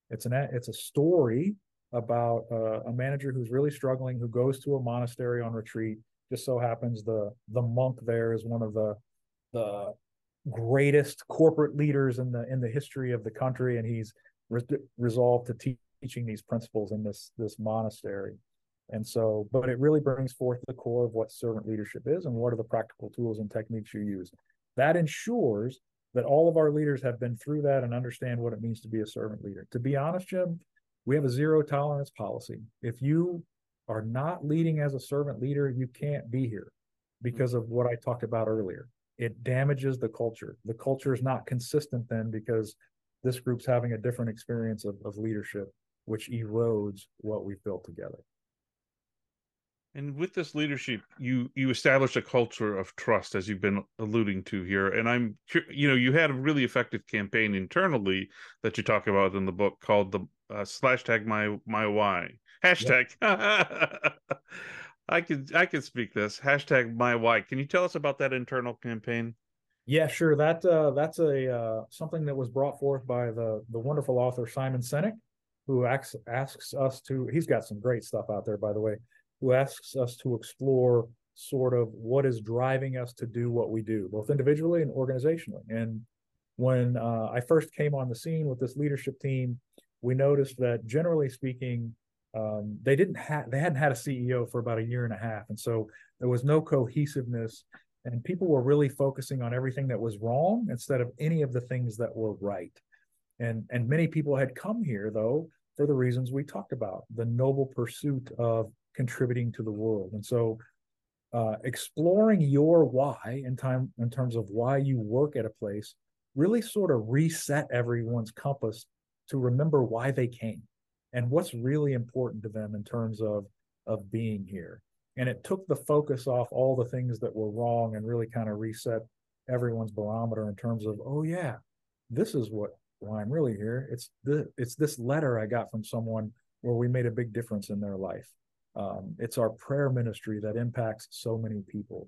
It's an it's a story about uh, a manager who's really struggling, who goes to a monastery on retreat. Just so happens the the monk there is one of the the greatest corporate leaders in the in the history of the country, and he's re- resolved to teach teaching these principles in this this monastery. And so, but it really brings forth the core of what servant leadership is and what are the practical tools and techniques you use. That ensures that all of our leaders have been through that and understand what it means to be a servant leader. To be honest, Jim, we have a zero tolerance policy. If you are not leading as a servant leader, you can't be here because of what I talked about earlier. It damages the culture. The culture is not consistent then because this group's having a different experience of, of leadership, which erodes what we've built together. And with this leadership, you you establish a culture of trust, as you've been alluding to here. And I'm, you know, you had a really effective campaign internally that you talk about in the book called the uh, slash tag my my why hashtag. Yep. I can I can speak this hashtag my why. Can you tell us about that internal campaign? Yeah, sure. That uh, that's a uh, something that was brought forth by the the wonderful author Simon Sinek, who asks asks us to. He's got some great stuff out there, by the way. Who asks us to explore sort of what is driving us to do what we do, both individually and organizationally. And when uh, I first came on the scene with this leadership team, we noticed that generally speaking, um, they didn't have they hadn't had a CEO for about a year and a half, and so there was no cohesiveness, and people were really focusing on everything that was wrong instead of any of the things that were right. And and many people had come here though for the reasons we talked about, the noble pursuit of contributing to the world, and so. Uh, exploring your why in time in terms of why you work at a place really sort of reset everyone's compass to remember why they came and what's really important to them in terms of of being here. And it took the focus off all the things that were wrong and really kind of reset everyone's barometer in terms of oh yeah this is what why i'm really here. It's the it's this letter i got from someone where we made a big difference in their life. Um, it's our prayer ministry that impacts so many people.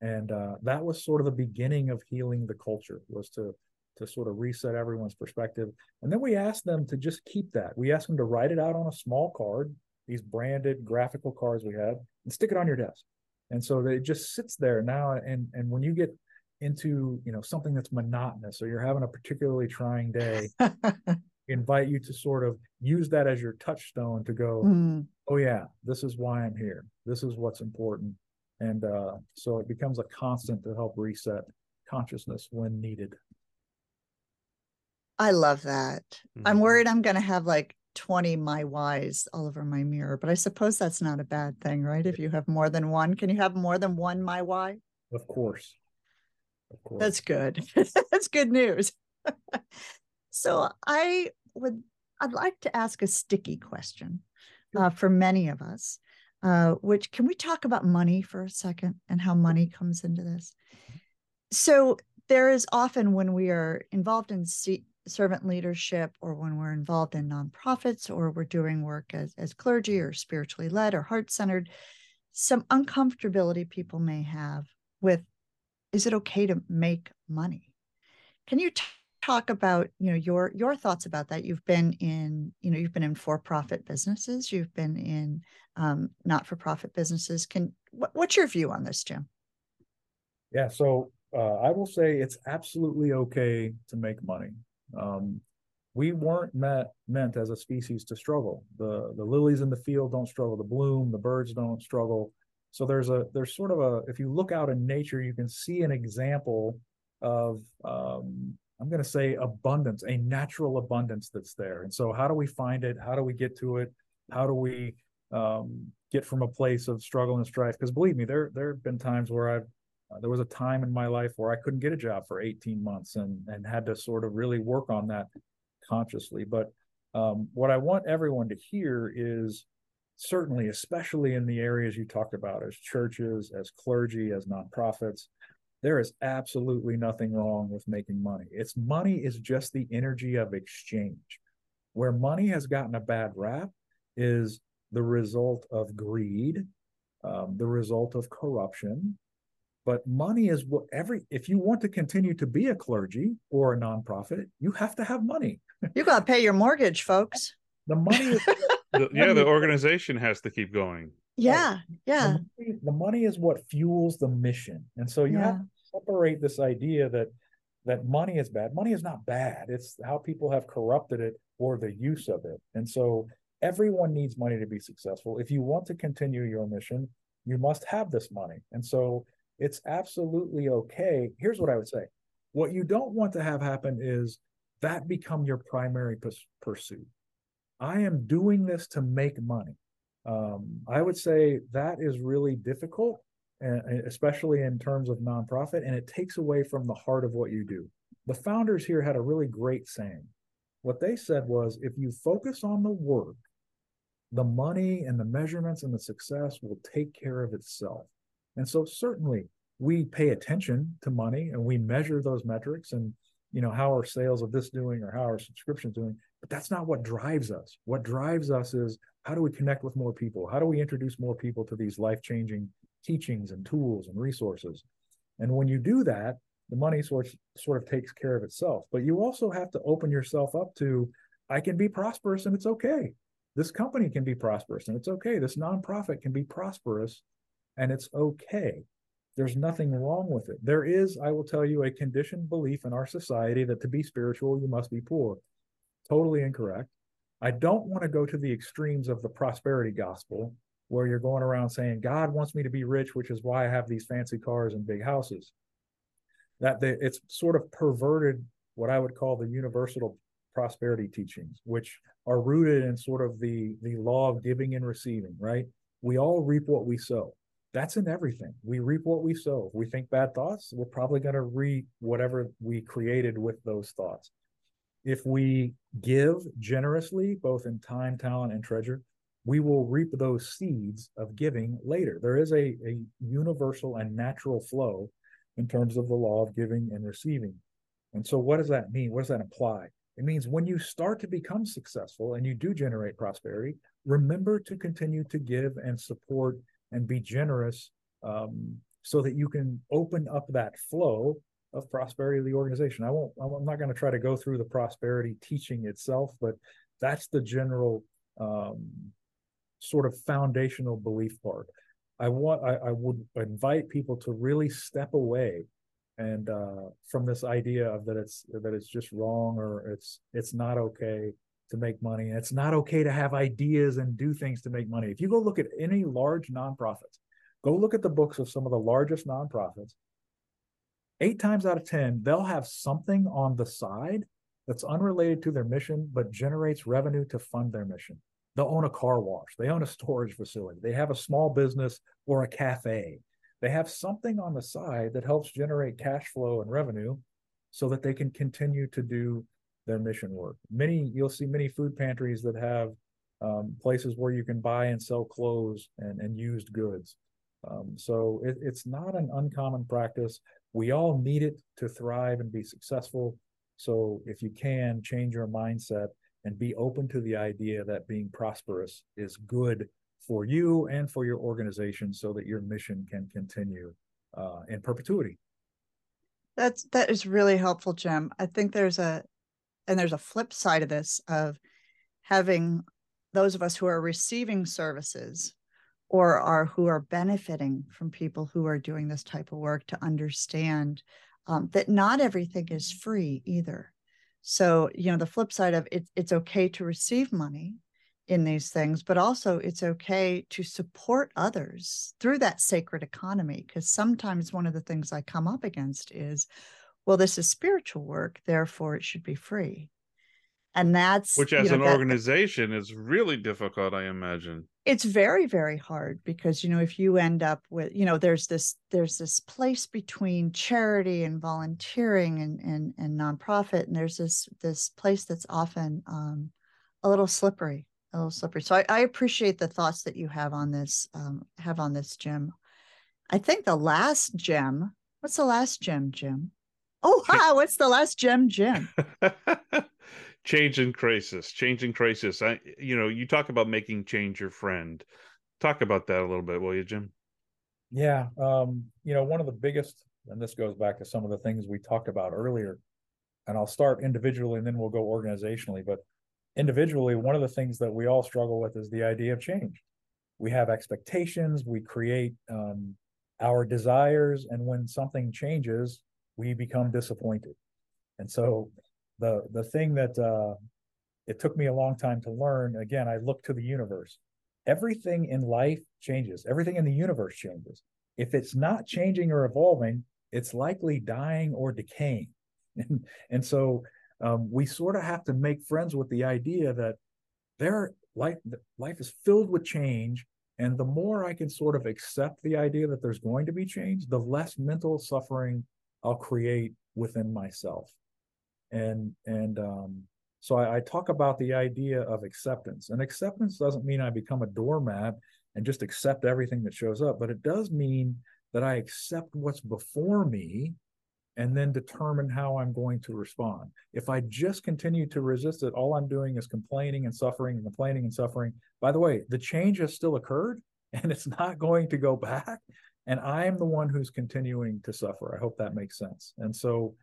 And uh, that was sort of the beginning of healing the culture was to to sort of reset everyone's perspective. And then we asked them to just keep that. We asked them to write it out on a small card, these branded graphical cards we have, and stick it on your desk. And so it just sits there now. And and when you get into you know something that's monotonous or you're having a particularly trying day, invite you to sort of use that as your touchstone to go, mm. oh yeah, this is why I'm here. This is what's important. And uh, so it becomes a constant to help reset consciousness when needed. I love that. Mm-hmm. I'm worried I'm going to have like 20 my whys all over my mirror, but I suppose that's not a bad thing, right? If you have more than one, can you have more than one my why? Of course. Of course. That's good. that's good news. so I would I'd like to ask a sticky question uh, for many of us. Uh, which can we talk about money for a second and how money comes into this? So there is often when we are involved in servant leadership or when we're involved in nonprofits or we're doing work as, as clergy or spiritually led or heart centered, some uncomfortability people may have with is it okay to make money? Can you t- talk about you know your your thoughts about that? You've been in you know you've been in for profit businesses, you've been in um, not for profit businesses. Can what, what's your view on this, Jim? Yeah, so uh, I will say it's absolutely okay to make money. Um, we weren't met, meant as a species to struggle. The the lilies in the field don't struggle to bloom. The birds don't struggle. So there's a there's sort of a if you look out in nature, you can see an example of um, I'm going to say abundance, a natural abundance that's there. And so how do we find it? How do we get to it? How do we um, get from a place of struggle and strife? Because believe me, there there have been times where I've there was a time in my life where I couldn't get a job for 18 months and and had to sort of really work on that consciously. But um, what I want everyone to hear is certainly, especially in the areas you talked about as churches, as clergy, as nonprofits, there is absolutely nothing wrong with making money. It's money is just the energy of exchange. Where money has gotten a bad rap is the result of greed, um, the result of corruption, but money is what every if you want to continue to be a clergy or a nonprofit you have to have money you got to pay your mortgage folks the money is the, yeah the organization has to keep going oh, yeah yeah the money, the money, is what fuels the mission and so you yeah. have to separate this idea that that money is bad. Money is not bad. It's how people have corrupted it or the use of it. And so everyone needs money to be successful. If you want to continue your mission, you must have this money. And so it's absolutely okay. Here's what I would say. What you don't want to have happen is that become your primary pursuit. I am doing this to make money. Um, I would say that is really difficult, especially in terms of nonprofit, and it takes away from the heart of what you do. The founders here had a really great saying. What they said was if you focus on the work, the money and the measurements and the success will take care of itself. And so, certainly, we pay attention to money and we measure those metrics and you know how are sales of this doing or how are subscriptions doing. But that's not what drives us. What drives us is how do we connect with more people? How do we introduce more people to these life-changing teachings and tools and resources? And when you do that the money sort sort of takes care of itself. But you also have to open yourself up to i can be prosperous and it's okay. This company can be prosperous and it's okay. This nonprofit can be prosperous and it's okay there's nothing wrong with it. There is, I will tell you, a conditioned belief in our society that to be spiritual, you must be poor. Totally incorrect. I don't want to go to the extremes of the prosperity gospel where you're going around saying, God wants me to be rich, which is why I have these fancy cars and big houses. That they, it's sort of perverted what I would call the universal prosperity teachings, which are rooted in sort of the, the law of giving and receiving, right? We all reap what we sow that's in everything. We reap what we sow. If we think bad thoughts, we're probably going to reap whatever we created with those thoughts. If we give generously, both in time, talent, and treasure, we will reap those seeds of giving later. There is a, a universal and natural flow in terms of the law of giving and receiving. And so, what does that mean? What does that imply? It means when you start to become successful and you do generate prosperity, remember to continue to give and support and be generous um, so that you can open up that flow of prosperity of the organization. I won't, I'm not going to try to go through the prosperity teaching itself, but that's the general um, sort of foundational belief part. I want, I, I would invite people to really step away and uh, from this idea of that it's that it's just wrong or it's it's not okay to make money. And it's not okay to have ideas and do things to make money. If you go look at any large nonprofits, go look at the books of some of the largest nonprofits. Eight times out of 10, they'll have something on the side that's unrelated to their mission, but generates revenue to fund their mission. They'll own a car wash, they own a storage facility, they have a small business or a cafe. They have something on the side that helps generate cash flow and revenue so that they can continue to do their mission work. Many you'll see many food pantries that have um, places where you can buy and sell clothes and, and used goods. Um, so it, it's not an uncommon practice. We all need it to thrive and be successful. So if you can change your mindset and be open to the idea that being prosperous is good for you and for your organization so that your mission can continue uh, in perpetuity. That's that is really helpful, Jim. I think there's a and there's a flip side of this of having those of us who are receiving services or are who are benefiting from people who are doing this type of work to understand um, that not everything is free either. So you know the flip side of it it's okay to receive money in these things but also it's okay to support others through that sacred economy because sometimes one of the things i come up against is well, this is spiritual work, therefore it should be free. And that's which, as you know, an that, organization, is really difficult, I imagine. It's very, very hard because you know if you end up with you know there's this there's this place between charity and volunteering and and and nonprofit, and there's this this place that's often um, a little slippery, a little slippery. So I, I appreciate the thoughts that you have on this um, have on this, Jim. I think the last gem. What's the last gem, Jim? Oh, wow. What's the last gem, Jim? change in crisis. Change in crisis. I, you know, you talk about making change your friend. Talk about that a little bit, will you, Jim? Yeah. Um, you know, one of the biggest, and this goes back to some of the things we talked about earlier, and I'll start individually and then we'll go organizationally. But individually, one of the things that we all struggle with is the idea of change. We have expectations, we create um, our desires and when something changes we become disappointed. And so the the thing that uh, it took me a long time to learn again i look to the universe. Everything in life changes. Everything in the universe changes. If it's not changing or evolving it's likely dying or decaying. And, and so um, we sort of have to make friends with the idea that their life life is filled with change. And the more I can sort of accept the idea that there's going to be change, the less mental suffering I'll create within myself. And and um, so I, I talk about the idea of acceptance. And acceptance doesn't mean I become a doormat and just accept everything that shows up, but it does mean that I accept what's before me and then determine how I'm going to respond. If I just continue to resist it, all I'm doing is complaining and suffering and complaining and suffering. By the way, the change has still occurred and it's not going to go back. And I'm the one who's continuing to suffer. I hope that makes sense. And so,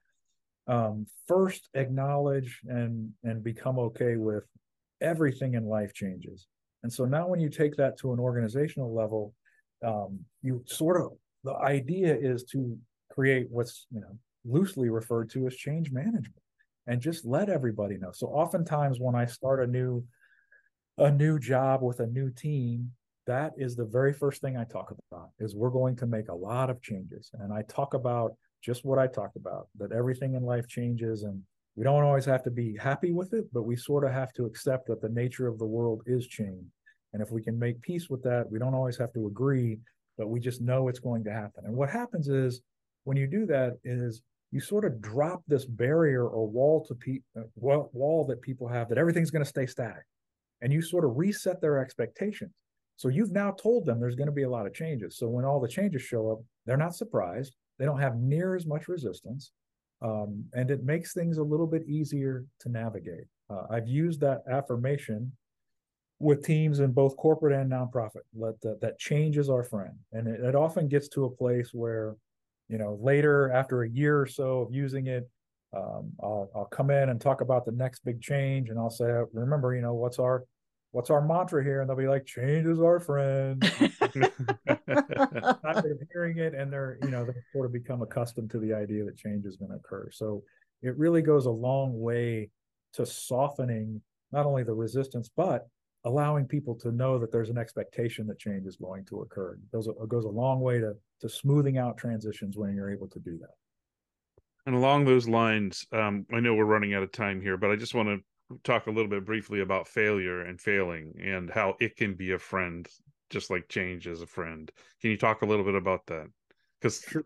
um, first acknowledge and and become okay with everything in life changes. And so now, when you take that to an organizational level, um, you sort of the idea is to create what's you know loosely referred to as change management and just let everybody know so oftentimes when i start a new a new job with a new team that is the very first thing i talk about is we're going to make a lot of changes. And i talk about just what i talked about that everything in life changes and we don't always have to be happy with it but we sort of have to accept that the nature of the world is change. And if we can make peace with that we don't always have to agree but we just know it's going to happen. And what happens is when you do that is you sort of drop this barrier or wall to pe- uh, wall, wall that people have that everything's going to stay static. And you sort of reset their expectations so you've now told them there's going to be a lot of changes. So when all the changes show up they're not surprised. They don't have near as much resistance um, and it makes things a little bit easier to navigate. Uh, i've used that affirmation with teams in both corporate and nonprofit let that, that change is our friend. And it, it often gets to a place where you know, later after a year or so of using it, um, I'll, I'll come in and talk about the next big change, and I'll say, remember, you know, what's our what's our mantra here? And they'll be like, change is our friend. Not hearing it, and they're you know they sort of become accustomed to the idea that change is going to occur. So it really goes a long way to softening not only the resistance but allowing people to know that there's an expectation that change is going to occur. It goes, it goes a long way to, to smoothing out transitions when you're able to do that. And along those lines, um, I know we're running out of time here, but I just want to talk a little bit briefly about failure and failing and how it can be a friend, just like change is a friend. Can you talk a little bit about that? Because sure.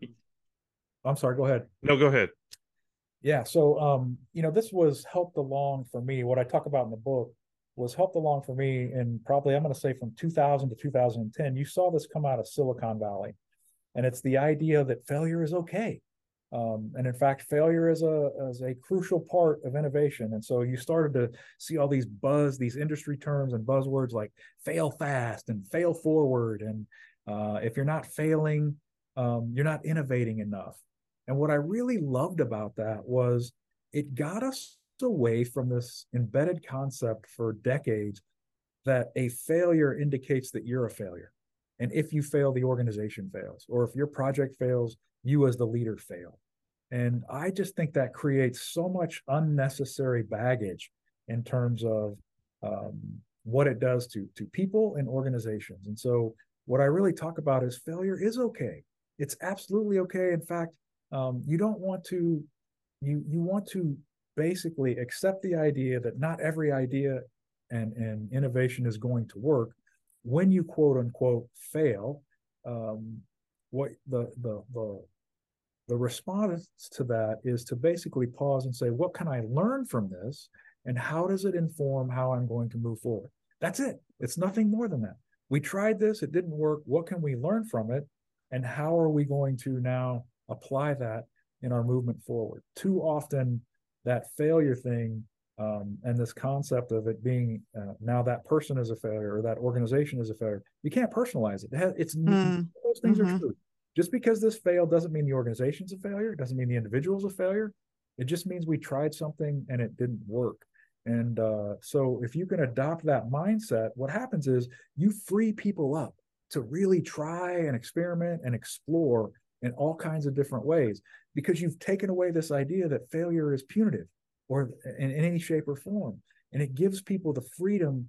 I'm sorry, go ahead. No, go ahead. Yeah. So, um, you know, this was helped along for me. What I talk about in the book was helped along for me and probably I'm going to say from 2000 to 2010. You saw this come out of Silicon Valley, and it's the idea that failure is okay. Um, and in fact, failure is a is a crucial part of innovation. And so you started to see all these buzz, these industry terms and buzzwords like fail fast and fail forward. And uh, if you're not failing, um, you're not innovating enough. And what I really loved about that was it got us away from this embedded concept for decades that a failure indicates that you're a failure. And if you fail, the organization fails. Or if your project fails, you as the leader fail. And I just think that creates so much unnecessary baggage in terms of um, what it does to, to people and organizations. And so, what I really talk about is failure is okay. It's absolutely okay. In fact, um, you don't want to you you want to basically accept the idea that not every idea and, and innovation is going to work when you quote unquote fail um, what the, the the the response to that is to basically pause and say what can i learn from this and how does it inform how i'm going to move forward that's it it's nothing more than that we tried this it didn't work what can we learn from it and how are we going to now apply that in our movement forward too often that failure thing um, and this concept of it being uh, now that person is a failure or that organization is a failure, you can't personalize it. it has, it's mm. those things mm-hmm. are true. Just because this failed doesn't mean the organization's a failure. It doesn't mean the individual's a failure. It just means we tried something and it didn't work. And uh, so, if you can adopt that mindset, what happens is you free people up. to really try and experiment and explore in all kinds of different ways because you've taken away this idea that failure is punitive or in, in any shape or form. And it gives people the freedom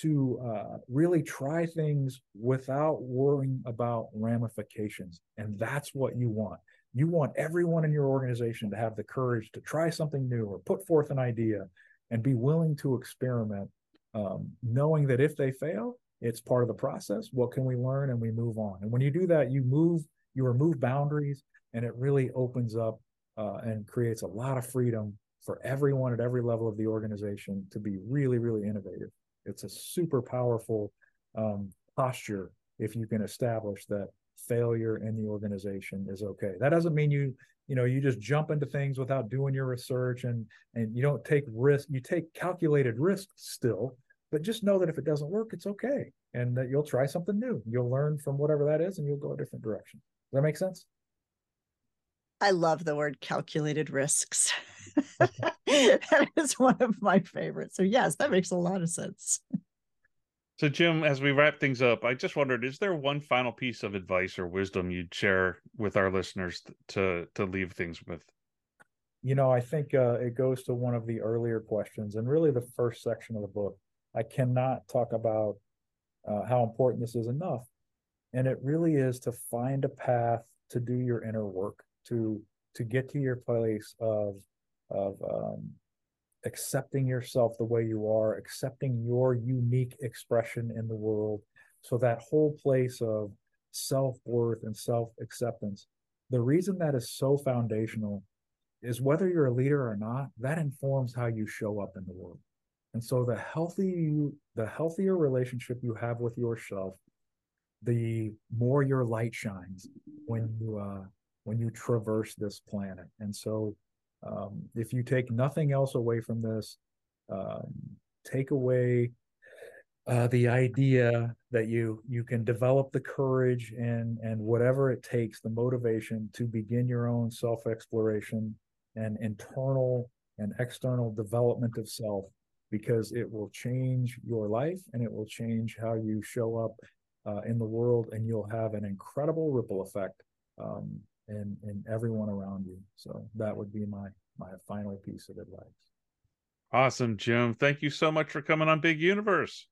to uh, really try things without worrying about ramifications. And that's what you want. You want everyone in your organization to have the courage to try something new or put forth an idea and be willing to experiment, um, knowing that if they fail, it's part of the process. What can we learn? And we move on. And when you do that, you move, you remove boundaries, and it really opens up uh, and creates a lot of freedom for everyone at every level of the organization to be really, really innovative. It's a super powerful um, posture if you can establish that failure in the organization is okay. That doesn't mean you, you know, you just jump into things without doing your research and and you don't take risk. You take calculated risks still, but just know that if it doesn't work, it's okay, and that you'll try something new. You'll learn from whatever that is, and you'll go a different direction. Does that make sense? I love the word calculated risks. that is one of my favorites. So, yes, that makes a lot of sense. So, Jim, as we wrap things up, I just wondered: is there one final piece of advice or wisdom you'd share with our listeners to to leave things with? You know, I think uh, it goes to one of the earlier questions, and really the first section of the book. I cannot talk about uh, how important this is enough, and it really is to find a path to do your inner work to to get to your place of of um, accepting yourself the way you are, accepting your unique expression in the world. So that whole place of self worth and self acceptance. The reason that is so foundational is whether you're a leader or not, that informs how you show up in the world. And so the healthy you, the healthier relationship you have with yourself, the more your light shines when you uh, when you traverse this planet. And so, um, if you take nothing else away from this, um, take away uh, the idea that you you can develop the courage and and whatever it takes, the motivation to begin your own self exploration and internal and external development of self, because it will change your life and it will change how you show up uh, in the world, and you'll have an incredible ripple effect um, and and everyone around you. So that would be my my final piece of advice. Awesome, Jim. Thank you so much for coming on Big Universe.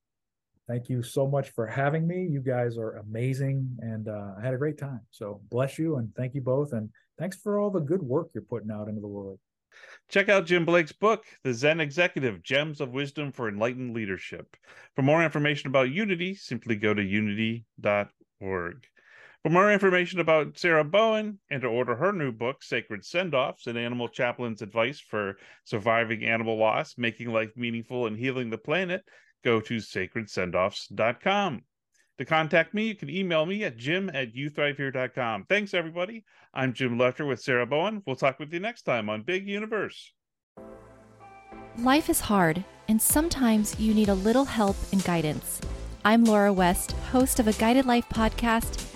Thank you so much for having me. You guys are amazing, and uh, I had a great time. So bless you, and thank you both, and thanks for all the good work you're putting out into the world. Check out Jim Blake's book, The Zen Executive Gems of Wisdom for Enlightened Leadership. For more information about Unity, simply go to unity.org. For more information about Sarah Bowen and to order her new book, Sacred Sendoffs, an animal chaplain's advice for surviving animal loss, making life meaningful, and healing the planet, go to sacredsendoffs.com. To contact me, you can email me at jim at youthrivehere.com. Thanks, everybody. I'm Jim Lefter with Sarah Bowen. We'll talk with you next time on Big Universe. Life is hard, and sometimes you need a little help and guidance. I'm Laura West, host of a Guided Life podcast